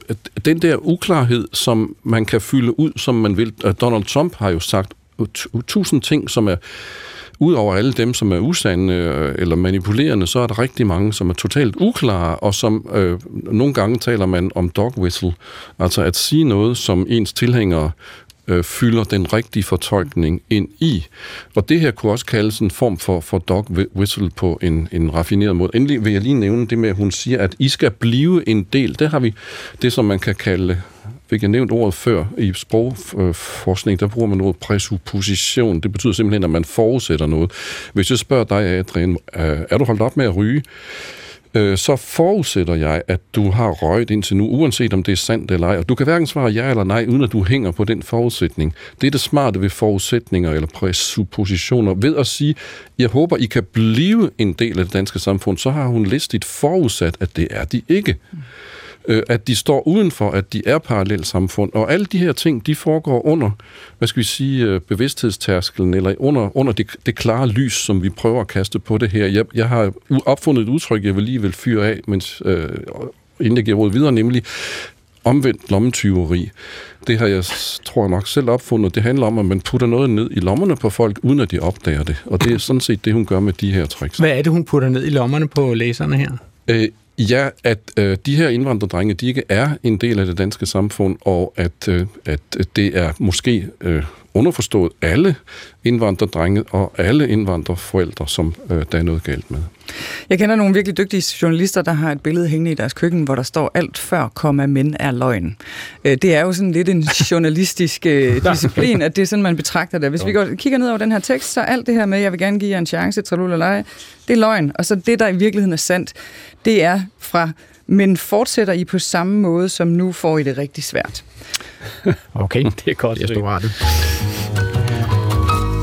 den der uklarhed, som man kan fylde ud, som man vil. Uh, Donald Trump har jo sagt tusind ting, som er Udover alle dem, som er usande øh, eller manipulerende, så er der rigtig mange, som er totalt uklare, og som øh, nogle gange taler man om dog whistle, altså at sige noget, som ens tilhængere øh, fylder den rigtige fortolkning ind i. Og det her kunne også kaldes en form for, for dog whistle på en, en raffineret måde. Endelig vil jeg lige nævne det med, at hun siger, at I skal blive en del. Det har vi det, som man kan kalde fik jeg nævnt ordet før i sprogforskning, der bruger man ordet presupposition. Det betyder simpelthen, at man forudsætter noget. Hvis jeg spørger dig, Adrian, øh, er du holdt op med at ryge? Øh, så forudsætter jeg, at du har røget indtil nu, uanset om det er sandt eller ej. Og du kan hverken svare ja eller nej, uden at du hænger på den forudsætning. Det er det smarte ved forudsætninger eller præsuppositioner. Ved at sige, jeg håber, I kan blive en del af det danske samfund, så har hun listigt forudsat, at det er de ikke. Øh, at de står udenfor, at de er parallelt samfund. Og alle de her ting, de foregår under, hvad skal vi sige, øh, bevidsthedstærskelen, eller under, under det, det klare lys, som vi prøver at kaste på det her. Jeg, jeg har opfundet et udtryk, jeg vil lige vil fyre af, mens, øh, inden jeg giver råd videre, nemlig omvendt lommetyveri. Det har jeg, tror jeg nok selv opfundet. Det handler om, at man putter noget ned i lommerne på folk, uden at de opdager det. Og det er sådan set det, hun gør med de her tricks. Hvad er det, hun putter ned i lommerne på læserne her? Øh, Ja, at øh, de her indvandrerdrenge, de ikke er en del af det danske samfund, og at, øh, at det er måske øh, underforstået alle indvandrerdrenge og alle indvandrerforældre, som øh, der er noget galt med. Jeg kender nogle virkelig dygtige journalister, der har et billede hængende i deres køkken, hvor der står alt før, komma, men er løgn. Øh, det er jo sådan lidt en journalistisk øh, disciplin, at det er sådan, man betragter det. Hvis vi går, kigger ned over den her tekst, så alt det her med, jeg vil gerne give jer en chance, tralulala, det er løgn. Og så det, der i virkeligheden er sandt, det er fra men fortsætter I på samme måde, som nu får I det rigtig svært? Okay, det er godt. Står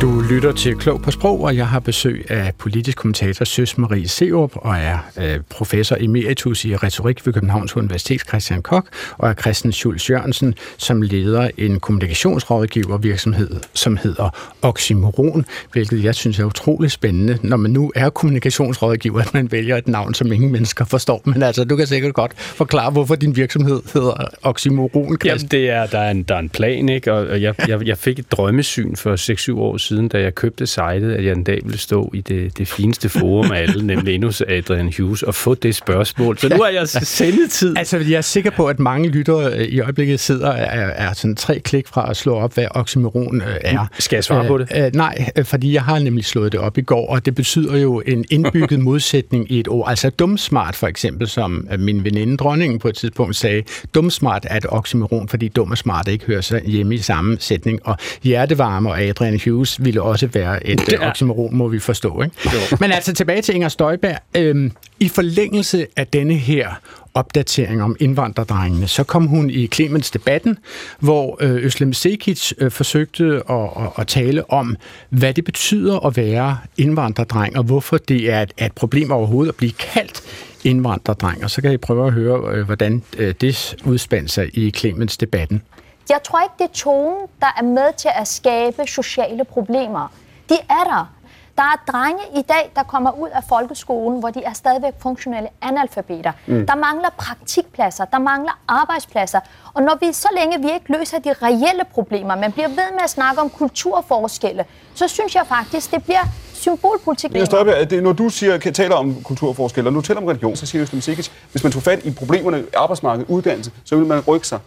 du lytter til Klog på Sprog, og jeg har besøg af politisk kommentator Søs Marie Seup, og er øh, professor emeritus i retorik ved Københavns Universitet Christian Kok, og er Christian Schulz Jørgensen, som leder en kommunikationsrådgivervirksomhed, som hedder Oxymoron, hvilket jeg synes er utrolig spændende, når man nu er kommunikationsrådgiver, at man vælger et navn, som ingen mennesker forstår. Men altså, du kan sikkert godt forklare, hvorfor din virksomhed hedder Oxymoron, Christian. Jamen, det er, der er en, der er en plan, ikke? Og jeg, jeg, jeg fik et drømmesyn for 6-7 år siden, da jeg købte sitet, at jeg en dag ville stå i det, det fineste forum af alle, nemlig endnu Adrian Hughes, og få det spørgsmål. Så nu er jeg sendetid. Altså, jeg er sikker på, at mange lyttere øh, i øjeblikket sidder er, er sådan tre klik fra at slå op, hvad oxymoron øh, er. Skal jeg svare på det? Æ, øh, nej, fordi jeg har nemlig slået det op i går, og det betyder jo en indbygget modsætning i et ord. Altså dumsmart for eksempel, som min veninde dronningen på et tidspunkt sagde, dumsmart er et oxymoron, fordi dum og smart ikke hører sig hjemme i samme sætning. Og hjertevarme og Adrian Hughes ville også være et ja. oxymoron, må vi forstå. Ikke? Jo. Men altså tilbage til Inger Støjberg. Øhm, I forlængelse af denne her opdatering om indvandrerdrengene, så kom hun i Clemens debatten, hvor øh, Øslem Sekic øh, forsøgte at, at, tale om, hvad det betyder at være indvandrerdreng, og hvorfor det er et, et problem overhovedet at blive kaldt indvandrerdreng. Og så kan I prøve at høre, øh, hvordan øh, det udspandt sig i Clemens debatten. Jeg tror ikke, det er tonen, der er med til at skabe sociale problemer. De er der. Der er drenge i dag, der kommer ud af folkeskolen, hvor de er stadigvæk funktionelle analfabeter. Mm. Der mangler praktikpladser, der mangler arbejdspladser. Og når vi så længe vi ikke løser de reelle problemer, men bliver ved med at snakke om kulturforskelle, så synes jeg faktisk, det bliver symbolpolitik. Men Støjberg, det, når du siger, kan, taler om kulturforskelle, og nu taler om religion, så siger du, at hvis man tog fat i problemerne, arbejdsmarked, uddannelse, så vil man rykke sig.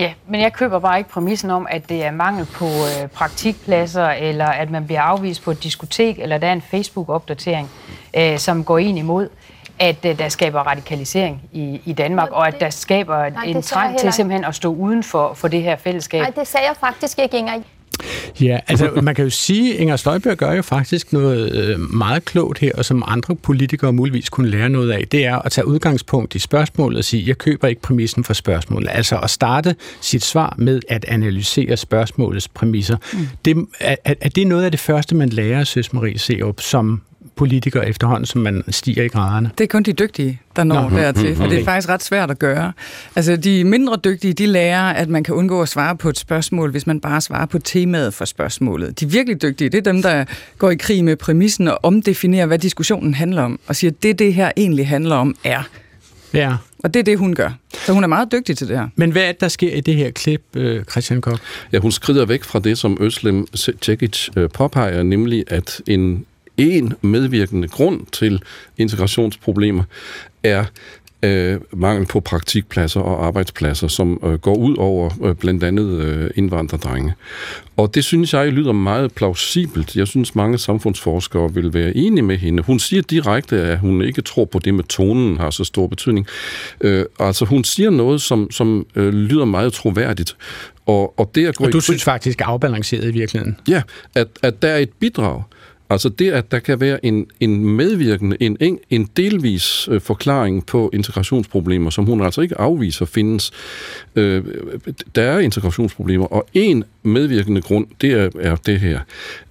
Ja, men jeg køber bare ikke præmissen om, at det er mangel på øh, praktikpladser, eller at man bliver afvist på et diskotek, eller der er en Facebook-opdatering, øh, som går ind imod at øh, der skaber radikalisering i, i Danmark, og at der skaber Nej, en trang til simpelthen at stå uden for, for det her fællesskab. Nej, det sagde jeg faktisk ikke, Inger. Ja, altså man kan jo sige, at Inger Støjberg gør jo faktisk noget øh, meget klogt her, og som andre politikere muligvis kunne lære noget af, det er at tage udgangspunkt i spørgsmålet og sige, jeg køber ikke præmissen for spørgsmålet. Altså at starte sit svar med at analysere spørgsmålets præmisser. Mm. Det, er, er det noget af det første, man lærer, Søs Marie Seup, som politiker efterhånden, som man stiger i graderne? Det er kun de dygtige, der når Nå, dertil, for det er faktisk ret svært at gøre. Altså, de mindre dygtige, de lærer, at man kan undgå at svare på et spørgsmål, hvis man bare svarer på temaet for spørgsmålet. De virkelig dygtige, det er dem, der går i krig med præmissen og omdefinerer, hvad diskussionen handler om, og siger, at det, det her egentlig handler om, er. Ja. Og det er det, hun gør. Så hun er meget dygtig til det her. Men hvad er det, der sker i det her klip, øh, Christian Koch? Ja, hun skrider væk fra det, som Øslem Cekic øh, påpeger, nemlig at en en medvirkende grund til integrationsproblemer er øh, mangel på praktikpladser og arbejdspladser, som øh, går ud over øh, blandt andet øh, indvandrerdrenge. Og det synes jeg lyder meget plausibelt. Jeg synes, mange samfundsforskere vil være enige med hende. Hun siger direkte, at hun ikke tror på det med tonen har så stor betydning. Øh, altså hun siger noget, som, som øh, lyder meget troværdigt. Og, og, det at gå og du i... synes faktisk er afbalanceret i virkeligheden? Ja, at, at der er et bidrag. Altså det, at der kan være en, en medvirkende, en, en delvis øh, forklaring på integrationsproblemer, som hun altså ikke afviser findes. Øh, der er integrationsproblemer, og en medvirkende grund, det er, er det her.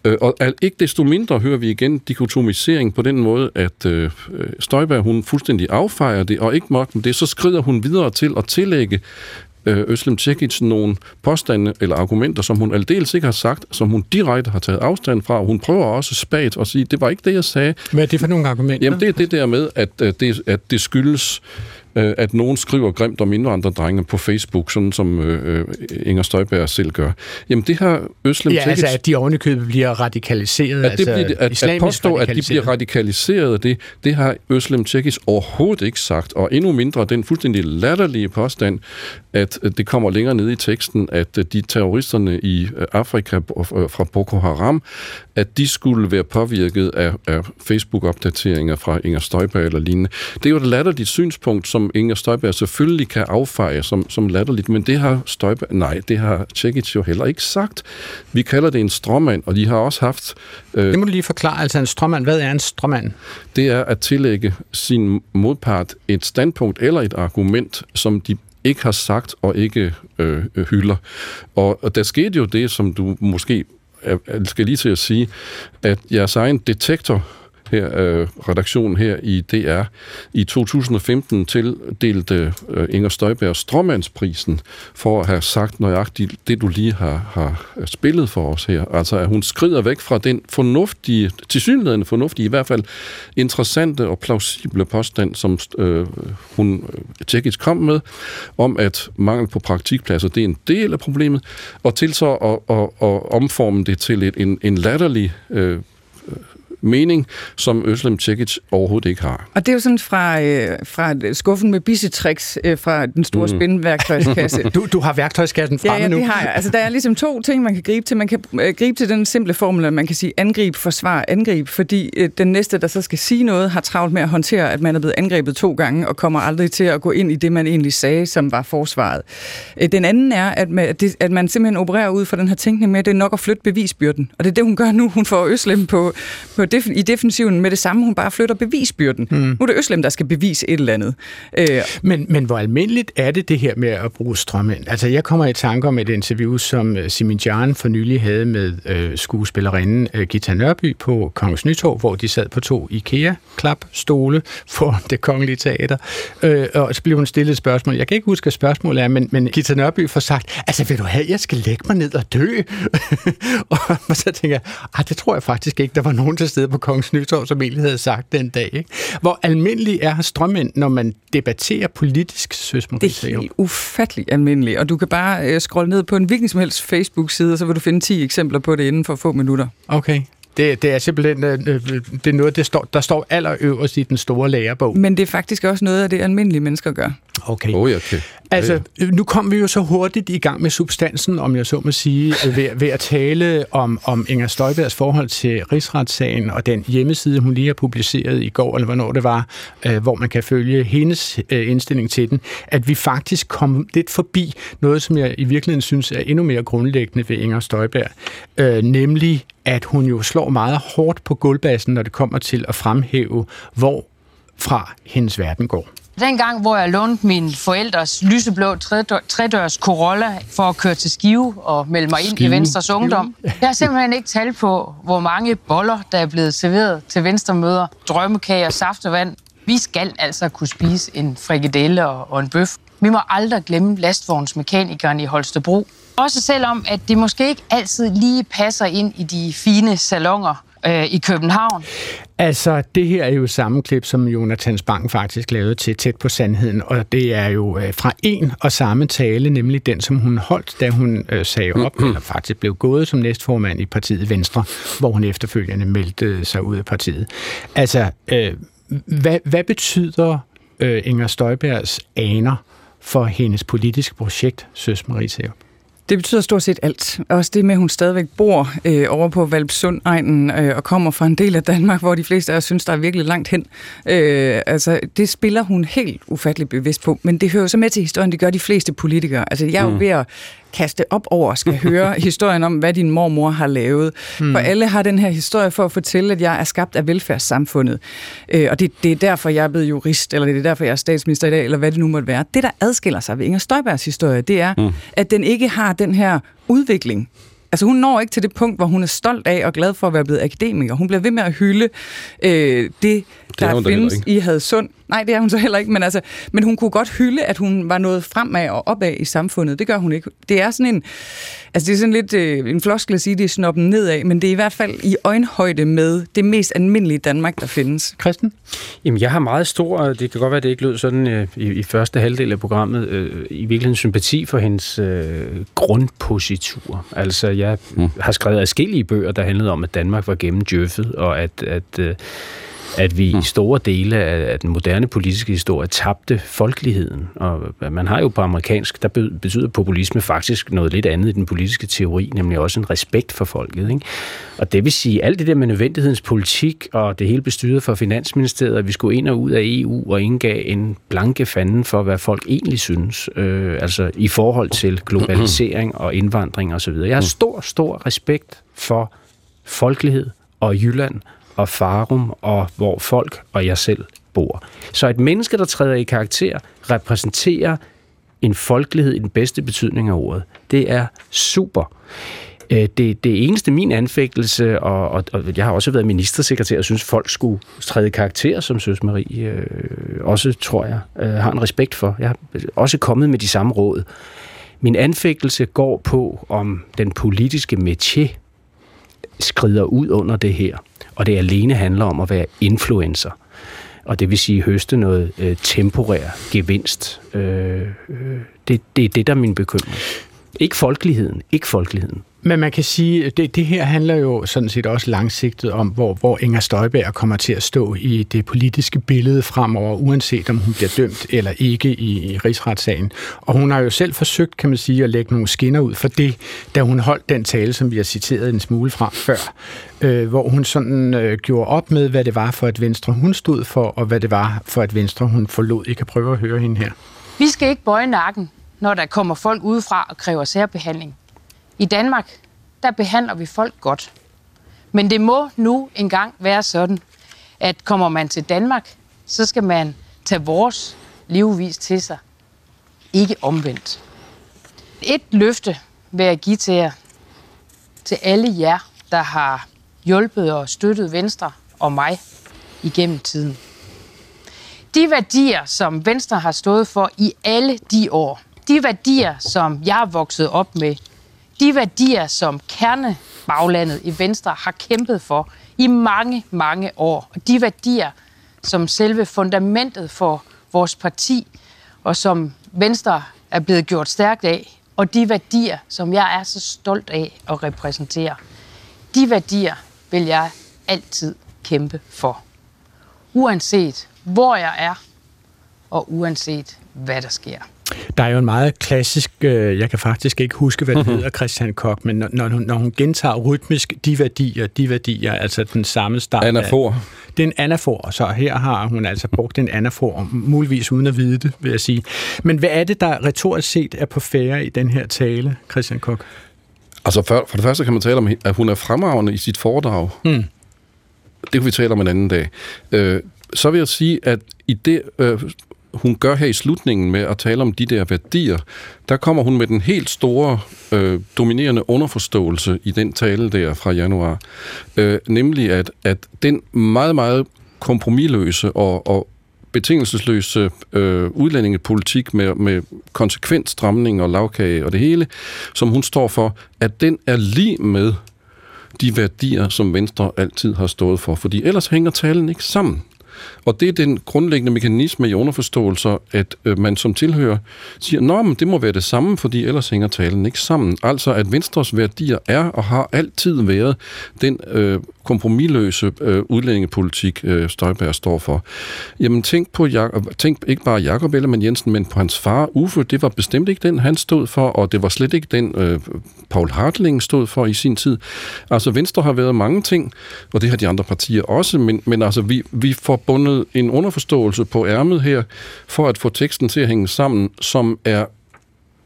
Øh, og ikke desto mindre hører vi igen dikotomisering på den måde, at øh, Støjberg hun fuldstændig affejer det, og ikke nok med det, så skrider hun videre til at tillægge øh, Øslem Tjekic nogle påstande eller argumenter, som hun aldeles ikke har sagt, som hun direkte har taget afstand fra, og hun prøver også spat at sige, det var ikke det, jeg sagde. Hvad er det for nogle argumenter? Jamen, det er det der med, at, at, det, at det skyldes øh, at nogen skriver grimt om indvandrerdrenge på Facebook, sådan som øh, øh Inger Støjberg selv gør. Jamen det har Øslem Ja, altså at de ovenikøbet bliver radikaliseret. At, det altså, bliver, at, at påstå, at de bliver radikaliseret, det, det har Øslem Tjekkis overhovedet ikke sagt, og endnu mindre den fuldstændig latterlige påstand, at det kommer længere ned i teksten, at de terroristerne i Afrika fra Boko Haram, at de skulle være påvirket af, af Facebook-opdateringer fra Inger Støjberg eller lignende. Det er jo et latterligt synspunkt, som Inger Støjberg selvfølgelig kan affeje som, som latterligt, men det har Støjberg, nej, det har Tjekic jo heller ikke sagt. Vi kalder det en stråmand, og de har også haft... Øh, det må du lige forklare, altså en stråmand. Hvad er en stråmand? Det er at tillægge sin modpart et standpunkt eller et argument, som de ikke har sagt og ikke øh, hylder. Og, og der skete jo det, som du måske jeg skal lige til at sige, at jeres egen detektor her, øh, redaktionen her i DR, i 2015 tildelte øh, Inger Støjberg Stråmandsprisen for at have sagt nøjagtigt det, du lige har, har spillet for os her. Altså, at hun skrider væk fra den fornuftige, tilsyneladende fornuftige, i hvert fald interessante og plausible påstand, som øh, hun øh, tjekkisk kom med, om at mangel på praktikpladser, det er en del af problemet, og til så at, at, at omforme det til et, en, en latterlig øh, mening, som Øslem Tjekic overhovedet ikke har. Og det er jo sådan fra, øh, fra skuffen med bissetricks øh, fra den store mm. spændværktøjskasse. du, du har værktøjskassen fremme ja, ja, nu. det har jeg. Altså, der er ligesom to ting, man kan gribe til. Man kan øh, gribe til den simple formel, at man kan sige angrib, forsvar, angrib, fordi øh, den næste, der så skal sige noget, har travlt med at håndtere, at man er blevet angrebet to gange, og kommer aldrig til at gå ind i det, man egentlig sagde, som var forsvaret. Øh, den anden er, at man, det, at man simpelthen opererer ud fra den her tænkning med, at det er nok at flytte bevisbyrden. Og det er det, hun gør nu. Hun får Øslem på, på i defensiven med det samme, hun bare flytter bevisbyrden. Mm. Nu er det Øslem, der skal bevise et eller andet. Øh. Men, men hvor almindeligt er det det her med at bruge strømmænd? Altså jeg kommer i tanke om et interview, som øh, Simin Jan for nylig havde med øh, skuespillerinden øh, Gita Nørby på Kongens Nytorv, hvor de sad på to IKEA-klapstole for det kongelige teater. Øh, og så blev hun stillet et spørgsmål. Jeg kan ikke huske, hvad spørgsmålet er, men, men Gita Nørby får sagt, altså vil du have, jeg skal lægge mig ned og dø? og så tænker jeg, det tror jeg faktisk ikke, der var nogen til stede på Kongens Nytorv, som egentlig havde sagt den dag. Ikke? Hvor almindelig er strømmænd, når man debatterer politisk, man Det er helt ufattelig almindeligt, og du kan bare uh, scrolle ned på en hvilken som helst Facebook-side, og så vil du finde 10 eksempler på det inden for få minutter. Okay. Det, det er simpelthen øh, øh, det er noget, der står, der står allerøverst i den store lærebog. Men det er faktisk også noget af det, almindelige mennesker gør. Okay. Oh, okay. Altså, nu kom vi jo så hurtigt i gang med substansen, om jeg så må sige, ved, ved at tale om, om Inger Støjbergs forhold til rigsretssagen og den hjemmeside, hun lige har publiceret i går, eller hvornår det var, øh, hvor man kan følge hendes øh, indstilling til den, at vi faktisk kom lidt forbi noget, som jeg i virkeligheden synes er endnu mere grundlæggende ved Inger Støjberg, øh, nemlig at hun jo slår meget hårdt på gulvbassen, når det kommer til at fremhæve, hvor fra hendes verden går. Dengang, hvor jeg lånte min forældres lyseblå tredørs Corolla for at køre til Skive og melde mig ind Skive. i Venstres Ungdom. Jeg har simpelthen ikke talt på, hvor mange boller, der er blevet serveret til Venstremøder, drømmekager, saftevand. Vi skal altså kunne spise en frikadelle og en bøf. Vi må aldrig glemme lastvognsmekanikeren i Holstebro. Også selvom, at det måske ikke altid lige passer ind i de fine salonger øh, i København. Altså, det her er jo samme klip, som Jonathan Spang faktisk lavede til Tæt på Sandheden, og det er jo øh, fra en og samme tale, nemlig den, som hun holdt, da hun øh, sagde op, eller faktisk blev gået som næstformand i partiet Venstre, hvor hun efterfølgende meldte sig ud af partiet. Altså, øh, hvad, hvad betyder øh, Inger Støjbergs aner for hendes politiske projekt, Søs Marie Serup? Det betyder stort set alt. Også det med, at hun stadigvæk bor øh, over på valpsund øh, og kommer fra en del af Danmark, hvor de fleste af os synes, der er virkelig langt hen. Øh, altså, det spiller hun helt ufatteligt bevidst på. Men det hører jo så med til historien, det gør de fleste politikere. Altså, jeg er jo mm. ved at kaste op over skal høre historien om, hvad din mormor har lavet. Mm. For alle har den her historie for at fortælle, at jeg er skabt af velfærdssamfundet. Øh, og det, det er derfor, jeg er blevet jurist, eller det er derfor, jeg er statsminister i dag, eller hvad det nu måtte være. Det, der adskiller sig ved Inger Støjbergs historie, det er, mm. at den ikke har den her udvikling, Altså hun når ikke til det punkt, hvor hun er stolt af og glad for at være blevet akademiker. Hun bliver ved med at hylde øh, det, der findes i Hadsund. Nej, det er hun så heller ikke, men, altså, men hun kunne godt hylde, at hun var nået fremad og opad i samfundet. Det gør hun ikke. Det er sådan en, altså det er sådan lidt øh, en floskel at sige, det er snoppen nedad, men det er i hvert fald i øjenhøjde med det mest almindelige Danmark, der findes. Christen? Jamen, jeg har meget stor, det kan godt være, at det ikke lød sådan øh, i, i første halvdel af programmet, øh, i virkeligheden sympati for hendes øh, grundpositur. Altså, jeg mm. har skrevet adskillige bøger, der handlede om, at Danmark var gennemdjøffet, og at, at øh, at vi i mm. store dele af den moderne politiske historie tabte folkeligheden. Og man har jo på amerikansk, der betyder populisme faktisk noget lidt andet i den politiske teori, nemlig også en respekt for folket. Ikke? Og det vil sige, alt det der med nødvendighedens politik, og det hele bestyret for Finansministeriet, at vi skulle ind og ud af EU og indgav en blanke fanden for, hvad folk egentlig synes, øh, altså i forhold til globalisering og indvandring osv. Jeg har mm. stor, stor respekt for folkelighed og Jylland og Farum, og hvor folk og jeg selv bor. Så et menneske, der træder i karakter, repræsenterer en folkelighed i den bedste betydning af ordet. Det er super. Øh, det, det eneste min anfægtelse, og, og, og jeg har også været ministersekretær, og synes, folk skulle træde karakter, som Søs Marie øh, også, tror jeg, øh, har en respekt for. Jeg har også kommet med de samme råd. Min anfægtelse går på, om den politiske métier skrider ud under det her og det alene handler om at være influencer. Og det vil sige høste noget øh, temporær gevinst. Øh, øh, det, det er det, der er min bekymring. Ikke folkeligheden, ikke folkeligheden. Men man kan sige, at det, det her handler jo sådan set også langsigtet om, hvor, hvor Inger Støjberg kommer til at stå i det politiske billede fremover, uanset om hun bliver dømt eller ikke i, i rigsretssagen. Og hun har jo selv forsøgt, kan man sige, at lægge nogle skinner ud for det, da hun holdt den tale, som vi har citeret en smule fra før, øh, hvor hun sådan øh, gjorde op med, hvad det var for et venstre, hun stod for, og hvad det var for et venstre, hun forlod. I kan prøve at høre hende her. Vi skal ikke bøje nakken, når der kommer folk udefra og kræver særbehandling. I Danmark, der behandler vi folk godt. Men det må nu engang være sådan, at kommer man til Danmark, så skal man tage vores livvis til sig. Ikke omvendt. Et løfte vil jeg give til jer, til alle jer, der har hjulpet og støttet Venstre og mig igennem tiden. De værdier, som Venstre har stået for i alle de år, de værdier, som jeg er vokset op med, de værdier, som kernebaglandet i Venstre har kæmpet for i mange, mange år, og de værdier, som selve fundamentet for vores parti, og som Venstre er blevet gjort stærkt af, og de værdier, som jeg er så stolt af at repræsentere, de værdier vil jeg altid kæmpe for. Uanset hvor jeg er, og uanset hvad der sker. Der er jo en meget klassisk, øh, jeg kan faktisk ikke huske, hvad det mhm. hedder, Christian Kok, men når, når, hun, når hun gentager rytmisk de værdier, de værdier, altså den samme start. Anafor. Af, det er en anafor, så her har hun altså brugt en anafor, muligvis uden at vide det, vil jeg sige. Men hvad er det, der retorisk set er på færre i den her tale, Christian Kok? Altså for, for det første kan man tale om, at hun er fremragende i sit foredrag. Mm. Det kan vi tale om en anden dag. Øh, så vil jeg sige, at i det øh, hun gør her i slutningen med at tale om de der værdier, der kommer hun med den helt store, øh, dominerende underforståelse i den tale der fra januar. Øh, nemlig at, at den meget, meget kompromilløse og, og betingelsesløse øh, udlændingepolitik med, med konsekvent stramning og lavkage og det hele, som hun står for, at den er lige med de værdier, som Venstre altid har stået for. Fordi ellers hænger talen ikke sammen. Og det er den grundlæggende mekanisme i underforståelser, at øh, man som tilhører siger, nå, men det må være det samme, fordi ellers hænger talen ikke sammen. Altså, at Venstres værdier er og har altid været den øh, kompromilløse øh, udlændingepolitik, øh, Støjberg står for. Jamen, tænk på, Jak- tænk ikke bare Jakob Ellemann Jensen, men på hans far, Uffe, det var bestemt ikke den, han stod for, og det var slet ikke den, øh, Paul Hartling stod for i sin tid. Altså, Venstre har været mange ting, og det har de andre partier også, men, men altså, vi, vi får bundet en underforståelse på ærmet her, for at få teksten til at hænge sammen, som er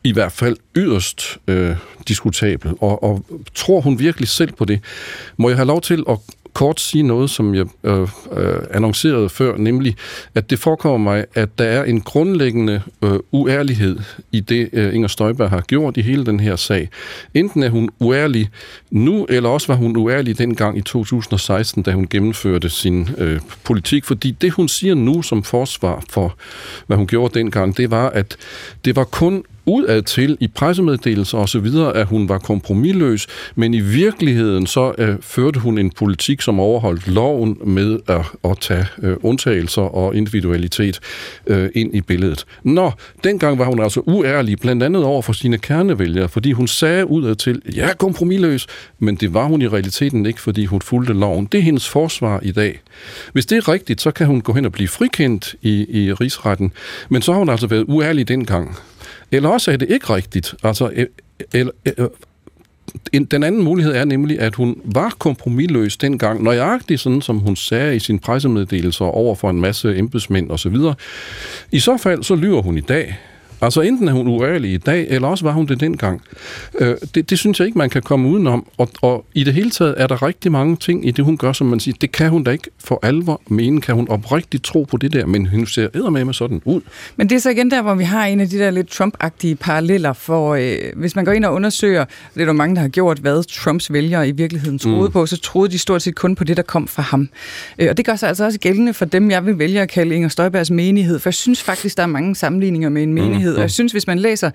i hvert fald yderst øh, diskutabel. Og, og tror hun virkelig selv på det? Må jeg have lov til at kort sige noget, som jeg øh, øh, annoncerede før, nemlig, at det forekommer mig, at der er en grundlæggende øh, uærlighed i det, øh, Inger Støjberg har gjort i hele den her sag. Enten er hun uærlig nu, eller også var hun uærlig dengang i 2016, da hun gennemførte sin øh, politik, fordi det, hun siger nu som forsvar for, hvad hun gjorde dengang, det var, at det var kun udad til i pressemeddelelser og så videre, at hun var kompromilløs, men i virkeligheden så øh, førte hun en politik, som overholdt loven med at, at tage øh, undtagelser og individualitet øh, ind i billedet. Nå, dengang var hun altså uærlig, blandt andet over for sine kernevælgere, fordi hun sagde udad til, ja, kompromilløs, men det var hun i realiteten ikke, fordi hun fulgte loven. Det er hendes forsvar i dag. Hvis det er rigtigt, så kan hun gå hen og blive frikendt i, i rigsretten, men så har hun altså været uærlig dengang. Eller også er det ikke rigtigt. Altså, e- e- eller, eller, den anden mulighed er nemlig, at hun var kompromilløs dengang, nøjagtigt sådan, som hun sagde i sin pressemeddelelser over for en masse embedsmænd osv. I så fald, så lyver hun i dag. Altså enten er hun uærlig i dag, eller også var hun det dengang. Øh, det, det synes jeg ikke, man kan komme udenom. Og, og i det hele taget er der rigtig mange ting i det, hun gør, som man siger, det kan hun da ikke for alvor mene. Kan hun oprigtigt tro på det der, men hun ser med med sådan ud. Men det er så igen der, hvor vi har en af de der lidt Trump-agtige paralleller, for øh, hvis man går ind og undersøger, det er der mange, der har gjort, hvad Trumps vælgere i virkeligheden troede mm. på, så troede de stort set kun på det, der kom fra ham. Øh, og det gør sig altså også gældende for dem, jeg vil vælge at kalde Inger Støjbergs menighed, for jeg synes faktisk, der er mange sammenligninger med en mm. Menighed, Mm. Og jeg synes, hvis man læser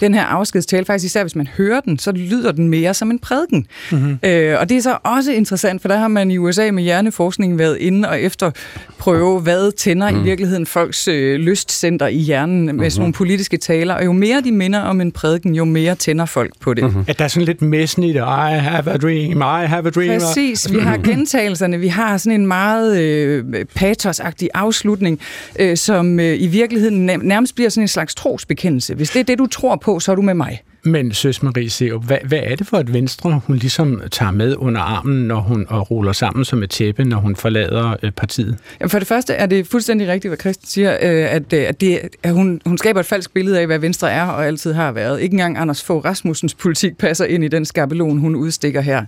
den her afskedstale, faktisk især hvis man hører den, så lyder den mere som en prædiken. Mm-hmm. Øh, og det er så også interessant, for der har man i USA med hjerneforskning været inde og efterprøve, hvad tænder mm. i virkeligheden folks øh, lystcenter i hjernen med mm-hmm. sådan nogle politiske taler. Og jo mere de minder om en prædiken, jo mere tænder folk på det. Mm-hmm. At der er sådan lidt messen i det. I have a dream, I have a dream. Præcis. Vi har gentagelserne. Vi har sådan en meget øh, patosagtig afslutning, øh, som øh, i virkeligheden nærmest bliver sådan en slags trosbekendelse. Hvis det er det, du tror på, så er du med mig. Men Søs Marie Seup, hvad, hvad er det for et venstre, hun ligesom tager med under armen, når hun og ruller sammen som et tæppe, når hun forlader øh, partiet? Jamen for det første er det fuldstændig rigtigt, hvad Christian siger, øh, at, øh, at, det, at hun, hun skaber et falsk billede af, hvad Venstre er og altid har været. Ikke engang Anders Fogh Rasmussens politik passer ind i den skabelon, hun udstikker her.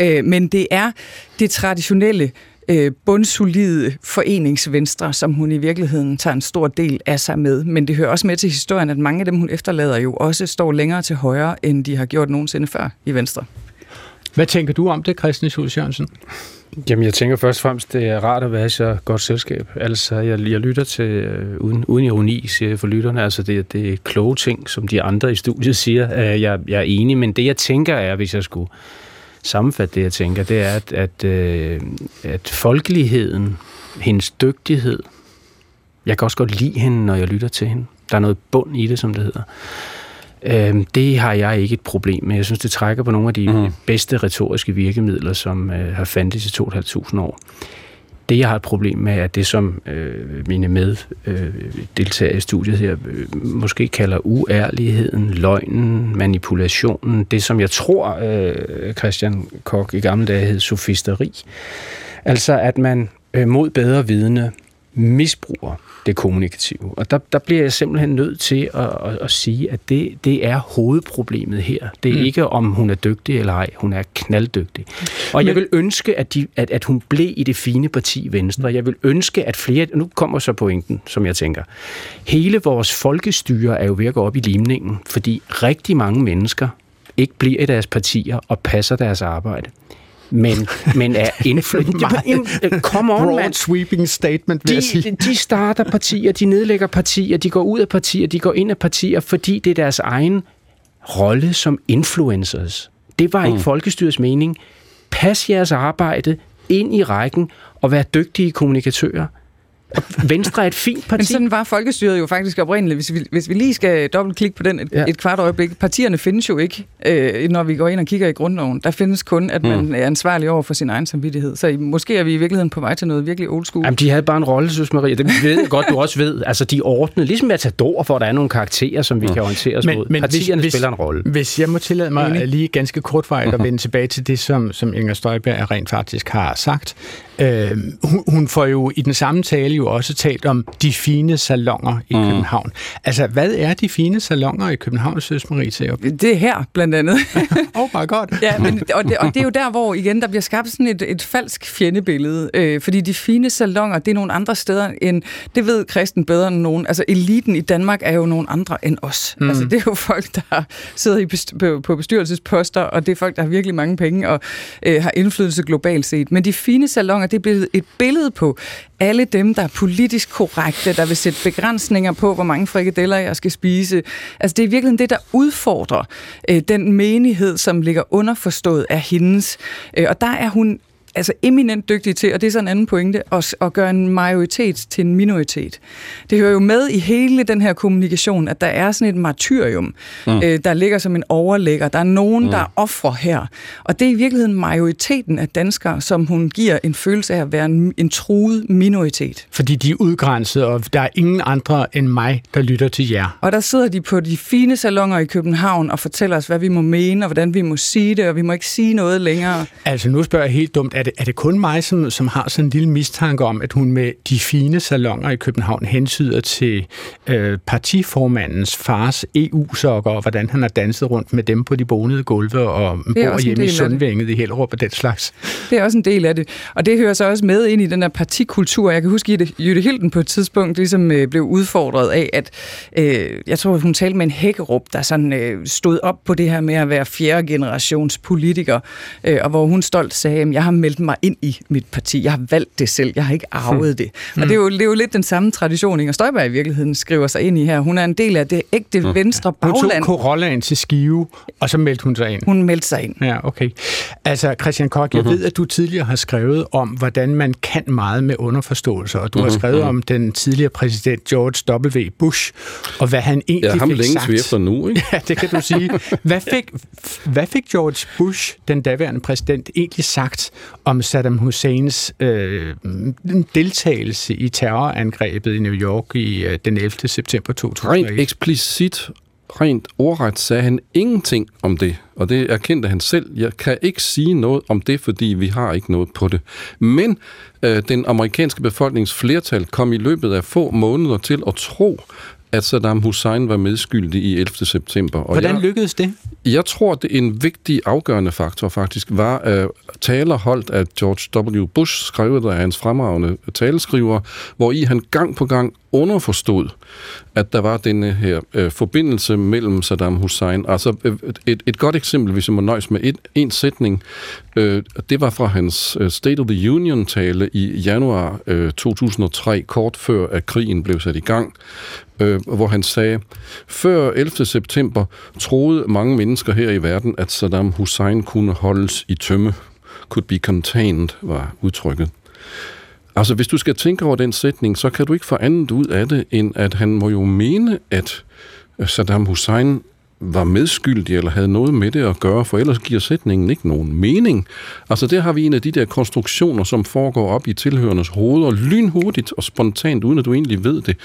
Øh, men det er det traditionelle øh, bundsolide foreningsvenstre, som hun i virkeligheden tager en stor del af sig med. Men det hører også med til historien, at mange af dem, hun efterlader, jo også står længere til højre, end de har gjort nogensinde før i Venstre. Hvad tænker du om det, Christian Schulz Jørgensen? Jamen, jeg tænker først og fremmest, det er rart at være i så godt selskab. Altså, jeg, jeg lytter til, øh, uden, uden ironi, siger jeg for lytterne, altså det, det er kloge ting, som de andre i studiet siger. Øh, jeg, jeg er enig, men det jeg tænker er, hvis jeg skulle sammenfatte det, jeg tænker, det er, at, at, øh, at folkeligheden, hendes dygtighed, jeg kan også godt lide hende, når jeg lytter til hende. Der er noget bund i det, som det hedder. Øh, det har jeg ikke et problem med. Jeg synes, det trækker på nogle af de mm. bedste retoriske virkemidler, som øh, har fandtes i 2.500 år. Det, jeg har et problem med, er det, som øh, mine meddeltagere øh, i studiet her øh, måske kalder uærligheden, løgnen, manipulationen. Det, som jeg tror, øh, Christian Kok i gamle dage hed sofisteri. Altså, at man øh, mod bedre vidne misbruger det kommunikative. Og der, der bliver jeg simpelthen nødt til at, at, at sige, at det, det er hovedproblemet her. Det er mm. ikke, om hun er dygtig eller ej. Hun er knalddygtig. Og Men... jeg vil ønske, at, de, at, at hun blev i det fine parti Venstre. Jeg vil ønske, at flere... Nu kommer så pointen, som jeg tænker. Hele vores folkestyre er jo ved at gå op i limningen, fordi rigtig mange mennesker ikke bliver i deres partier og passer deres arbejde men, men er indflydende. Come on, Broad man. sweeping statement, vil de, jeg sige. De starter partier, de nedlægger partier, de går ud af partier, de går ind af partier, fordi det er deres egen rolle som influencers. Det var ikke mm. folkestyrets mening. Pas jeres arbejde ind i rækken og vær dygtige kommunikatører. Venstre er et fint parti. Men sådan var folkestyret jo faktisk oprindeligt. Hvis vi, hvis vi lige skal dobbeltklikke på den et, ja. et kvart øjeblik. Partierne findes jo ikke, øh, når vi går ind og kigger i grundloven. Der findes kun, at man mm. er ansvarlig over for sin egen samvittighed. Så måske er vi i virkeligheden på vej til noget virkelig old school. Jamen, de havde bare en rolle, synes Maria. Det ved jeg godt, du også ved. Altså, de ordnede, ligesom Matador, for at der er nogle karakterer, som vi mm. kan orientere os men, mod. Men Partierne hvis, spiller en rolle. Hvis jeg må tillade mig Enig. lige ganske kortvarigt at vende tilbage til det, som, som Inger Støjberg rent faktisk har sagt. Øh, hun, hun får jo i den samme tale jo jo også talt om de fine salonger i mm. København. Altså, hvad er de fine salonger i København, Søs Marie Therup? Det er her, blandt andet. oh my god. ja, men, og, det, og det er jo der, hvor igen, der bliver skabt sådan et, et falsk fjendebillede. Øh, fordi de fine salonger, det er nogle andre steder end, det ved Kristen bedre end nogen. Altså, eliten i Danmark er jo nogle andre end os. Mm. Altså, det er jo folk, der sidder i best, på, på bestyrelsesposter, og det er folk, der har virkelig mange penge og øh, har indflydelse globalt set. Men de fine salonger, det er blevet et billede på alle dem, der er politisk korrekte, der vil sætte begrænsninger på, hvor mange frikadeller jeg skal spise. Altså, det er virkelig det, der udfordrer øh, den menighed, som ligger underforstået af hendes. Øh, og der er hun altså eminent dygtig til, og det er så en anden pointe, at, at gøre en majoritet til en minoritet. Det hører jo med i hele den her kommunikation, at der er sådan et martyrium, mm. øh, der ligger som en overlægger. Der er nogen, mm. der er ofre her. Og det er i virkeligheden majoriteten af danskere, som hun giver en følelse af at være en, en truet minoritet. Fordi de er udgrænset, og der er ingen andre end mig, der lytter til jer. Og der sidder de på de fine salonger i København og fortæller os, hvad vi må mene, og hvordan vi må sige det, og vi må ikke sige noget længere. Altså nu spørger jeg helt dumt, er det, er det kun mig, som, som har sådan en lille mistanke om, at hun med de fine salonger i København hensyder til øh, partiformandens fars EU-sokker, og hvordan han har danset rundt med dem på de bonede gulve og bor hjemme i Sundvænget i Hellerup og den slags? Det er også en del af det. Og det hører så også med ind i den her partikultur. Jeg kan huske, at Jytte Hilden på et tidspunkt ligesom øh, blev udfordret af, at øh, jeg tror, hun talte med en hækkerup, der sådan øh, stod op på det her med at være fjerde generations politiker, øh, og hvor hun stolt sagde, at jeg har meldt mig ind i mit parti. Jeg har valgt det selv. Jeg har ikke arvet hmm. det. Og det er, jo, det er jo lidt den samme tradition, Inger Støjberg i virkeligheden skriver sig ind i her. Hun er en del af det ægte hmm. venstre bagland. Hun tog Corollaen til skive, og så meldte hun sig ind. Hun meldte sig ind. Ja, okay. Altså, Christian Koch, jeg uh-huh. ved, at du tidligere har skrevet om, hvordan man kan meget med underforståelser, og du har skrevet uh-huh. om den tidligere præsident George W. Bush, og hvad han egentlig ja, ham fik længe sagt. efter nu, ikke? Ja, det kan du sige. Hvad fik, hvad fik George Bush, den daværende præsident, egentlig sagt om Saddam Husseins øh, deltagelse i terrorangrebet i New York i øh, den 11. september 2001. Rent eksplicit, rent ordret sagde han ingenting om det, og det erkendte han selv. Jeg kan ikke sige noget om det, fordi vi har ikke noget på det. Men øh, den amerikanske befolknings flertal kom i løbet af få måneder til at tro, at Saddam Hussein var medskyldig i 11. september. Og Hvordan jeg, lykkedes det? Jeg tror, at en vigtig afgørende faktor faktisk var at taler holdt af George W. Bush, skrevet af hans fremragende taleskriver, hvor i han gang på gang underforstod, at der var denne her øh, forbindelse mellem Saddam Hussein. Altså øh, et, et godt eksempel, hvis jeg må nøjes med et, en sætning, øh, det var fra hans øh, State of the Union-tale i januar øh, 2003, kort før at krigen blev sat i gang, øh, hvor han sagde, før 11. september troede mange mennesker her i verden, at Saddam Hussein kunne holdes i tømme. Could be contained, var udtrykket. Altså, hvis du skal tænke over den sætning, så kan du ikke få andet ud af det, end at han må jo mene, at Saddam Hussein var medskyldig eller havde noget med det at gøre, for ellers giver sætningen ikke nogen mening. Altså der har vi en af de der konstruktioner, som foregår op i tilhørendes hoveder, lynhurtigt og spontant, uden at du egentlig ved det.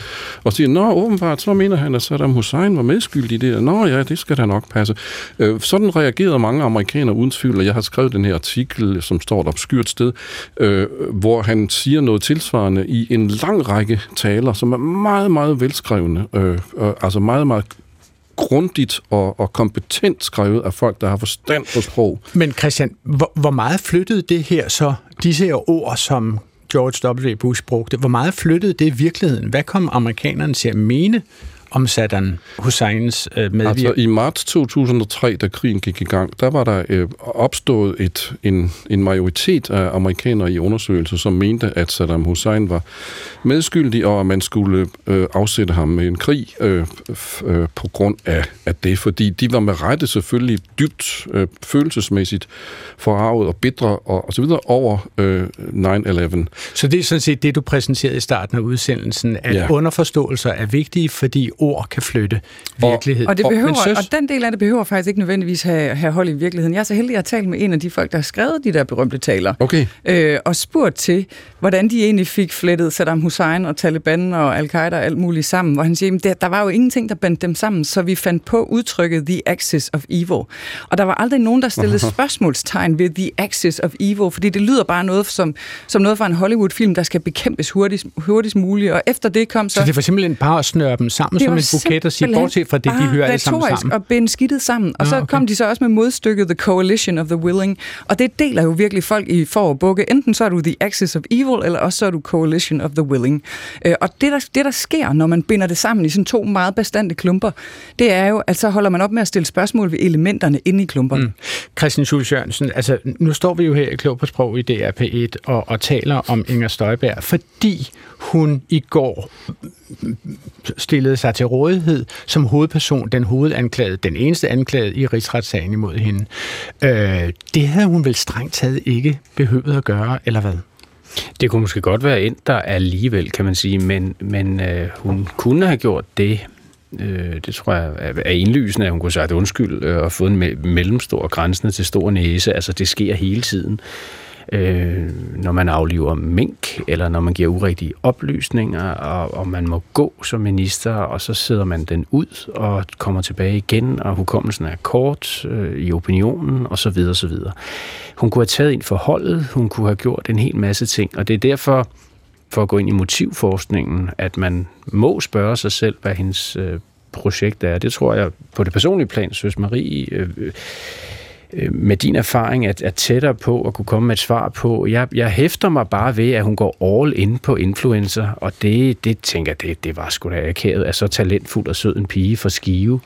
Og siger, nå åbenbart, så mener han, at Saddam Hussein var medskyldig i det. Nå ja, det skal da nok passe. Øh, sådan reagerede mange amerikanere uden tvivl, og jeg har skrevet den her artikel, som står et obskyrt sted, øh, hvor han siger noget tilsvarende i en lang række taler, som er meget, meget velskrevne. Øh, øh, altså meget, meget grundigt og, og kompetent skrevet af folk, der har forstand på sprog. Men Christian, hvor, hvor meget flyttede det her så, disse her ord, som George W. Bush brugte, hvor meget flyttede det i virkeligheden? Hvad kom amerikanerne til at mene om Saddam Husseins øh, medvirkning? Altså i marts 2003, da krigen gik i gang, der var der øh, opstået et, en, en majoritet af amerikanere i undersøgelser, som mente, at Saddam Hussein var medskyldig, og at man skulle øh, afsætte ham med en krig øh, øh, på grund af, af det, fordi de var med rette selvfølgelig dybt øh, følelsesmæssigt forarvet og bitre og, og så videre over øh, 9-11. Så det er sådan set det, du præsenterede i starten af udsendelsen, at ja. underforståelser er vigtige, fordi ord kan flytte virkelighed. Og, det behøver, søs- og den del af det behøver faktisk ikke nødvendigvis have, have hold i virkeligheden. Jeg er så heldig at tale med en af de folk, der har skrevet de der berømte taler. Okay. Øh, og spurgt til, hvordan de egentlig fik flettet Saddam Hussein og Taliban og Al-Qaida og alt muligt sammen. Hvor han siger, at der, der var jo ingenting, der bandt dem sammen, så vi fandt på udtrykket The Axis of Evil. Og der var aldrig nogen, der stillede spørgsmålstegn ved The Axis of Evil, fordi det lyder bare noget som, som noget fra en Hollywood-film, der skal bekæmpes hurtigst, hurtigst muligt. Og efter det kom så... så det var simpelthen bare at snøre dem sammen Det som en buket og sige, bortset fra det, de hører alle sammen sammen. og binde skidtet sammen. Og Nå, så okay. kom de så også med modstykket The Coalition of the Willing. Og det deler jo virkelig folk i for og bukke. Enten så er du The Axis of Evil, eller også så er du Coalition of the Willing. Øh, Og det der, det, der sker, når man binder det sammen i sådan to meget bestandte klumper, det er jo, at så holder man op med at stille spørgsmål ved elementerne inde i klumperne. Mm. Christian Schulz Jørgensen, altså nu står vi jo her i Klog på Sprog i DRP1 og, og taler om Inger Støjberg, fordi hun i går stillede sig til rådighed som hovedperson, den hovedanklagede, den eneste anklagede i rigsretssagen imod hende. Øh, det havde hun vel strengt taget ikke behøvet at gøre, eller hvad? Det kunne måske godt være ind der alligevel, kan man sige, men, men øh, hun kunne have gjort det. Øh, det tror jeg er, indlysende, at hun kunne have sagt undskyld øh, og fået en me- mellemstor grænsende til stor næse. Altså, det sker hele tiden. Øh, øh, når man afliver mink, eller når man giver urigtige oplysninger, og, og man må gå som minister, og så sidder man den ud og kommer tilbage igen, og hukommelsen er kort øh, i opinionen, og så videre, så videre. Hun kunne have taget ind for holdet, hun kunne have gjort en hel masse ting, og det er derfor, for at gå ind i motivforskningen, at man må spørge sig selv, hvad hendes øh, projekt er. Det tror jeg på det personlige plan, synes Marie, øh, med din erfaring er, er tættere på at kunne komme med et svar på. Jeg, jeg hæfter mig bare ved, at hun går all in på influencer, og det, det tænker jeg, det, det var sgu da akavet, at så talentfuld og sød en pige for skive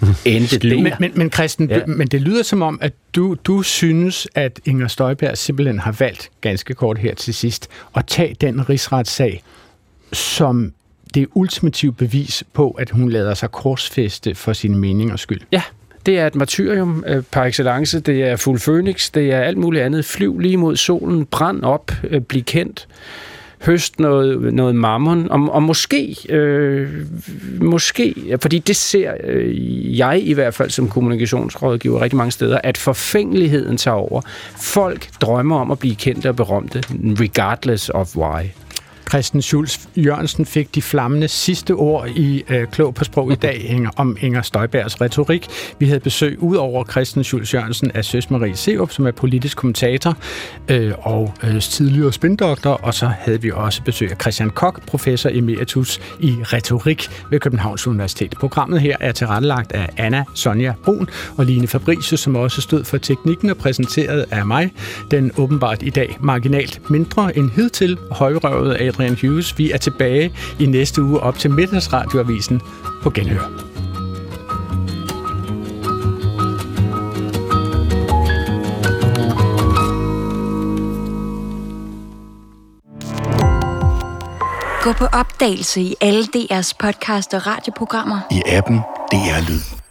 endte der. Men, men, men Christian, Ja. ja. men det lyder som om, at du, du synes, at Inger Støjberg simpelthen har valgt, ganske kort her til sidst, at tage den rigsretssag som det ultimative bevis på, at hun lader sig korsfeste for sine meningers skyld. Ja, det er et martyrium øh, par excellence. Det er fuld phoenix. Det er alt muligt andet. Flyv lige mod solen. Brænd op. Øh, bliv kendt. Høst noget, noget mammon. Og, og måske, øh, måske, fordi det ser øh, jeg i hvert fald som kommunikationsrådgiver rigtig mange steder, at forfængeligheden tager over. Folk drømmer om at blive kendte og berømte, regardless of why. Christian Schulz Jørgensen fik de flammende sidste ord i øh, Klog på Sprog i dag om Inger Støjbergs retorik. Vi havde besøg ud over Christian Schulz Jørgensen af Søs Marie Seup, som er politisk kommentator øh, og øh, tidligere spindoktor, og så havde vi også besøg af Christian Kok, professor emeritus i retorik ved Københavns Universitet. Programmet her er tilrettelagt af Anna Sonja Brun og Line Fabricius, som også stod for teknikken og præsenteret af mig. Den åbenbart i dag marginalt mindre end hidtil højrøvet Adrian Hughes. Vi er tilbage i næste uge op til middagsradioavisen på Genhør. Gå på opdagelse i alle DR's podcast og radioprogrammer. I appen DR Lyd.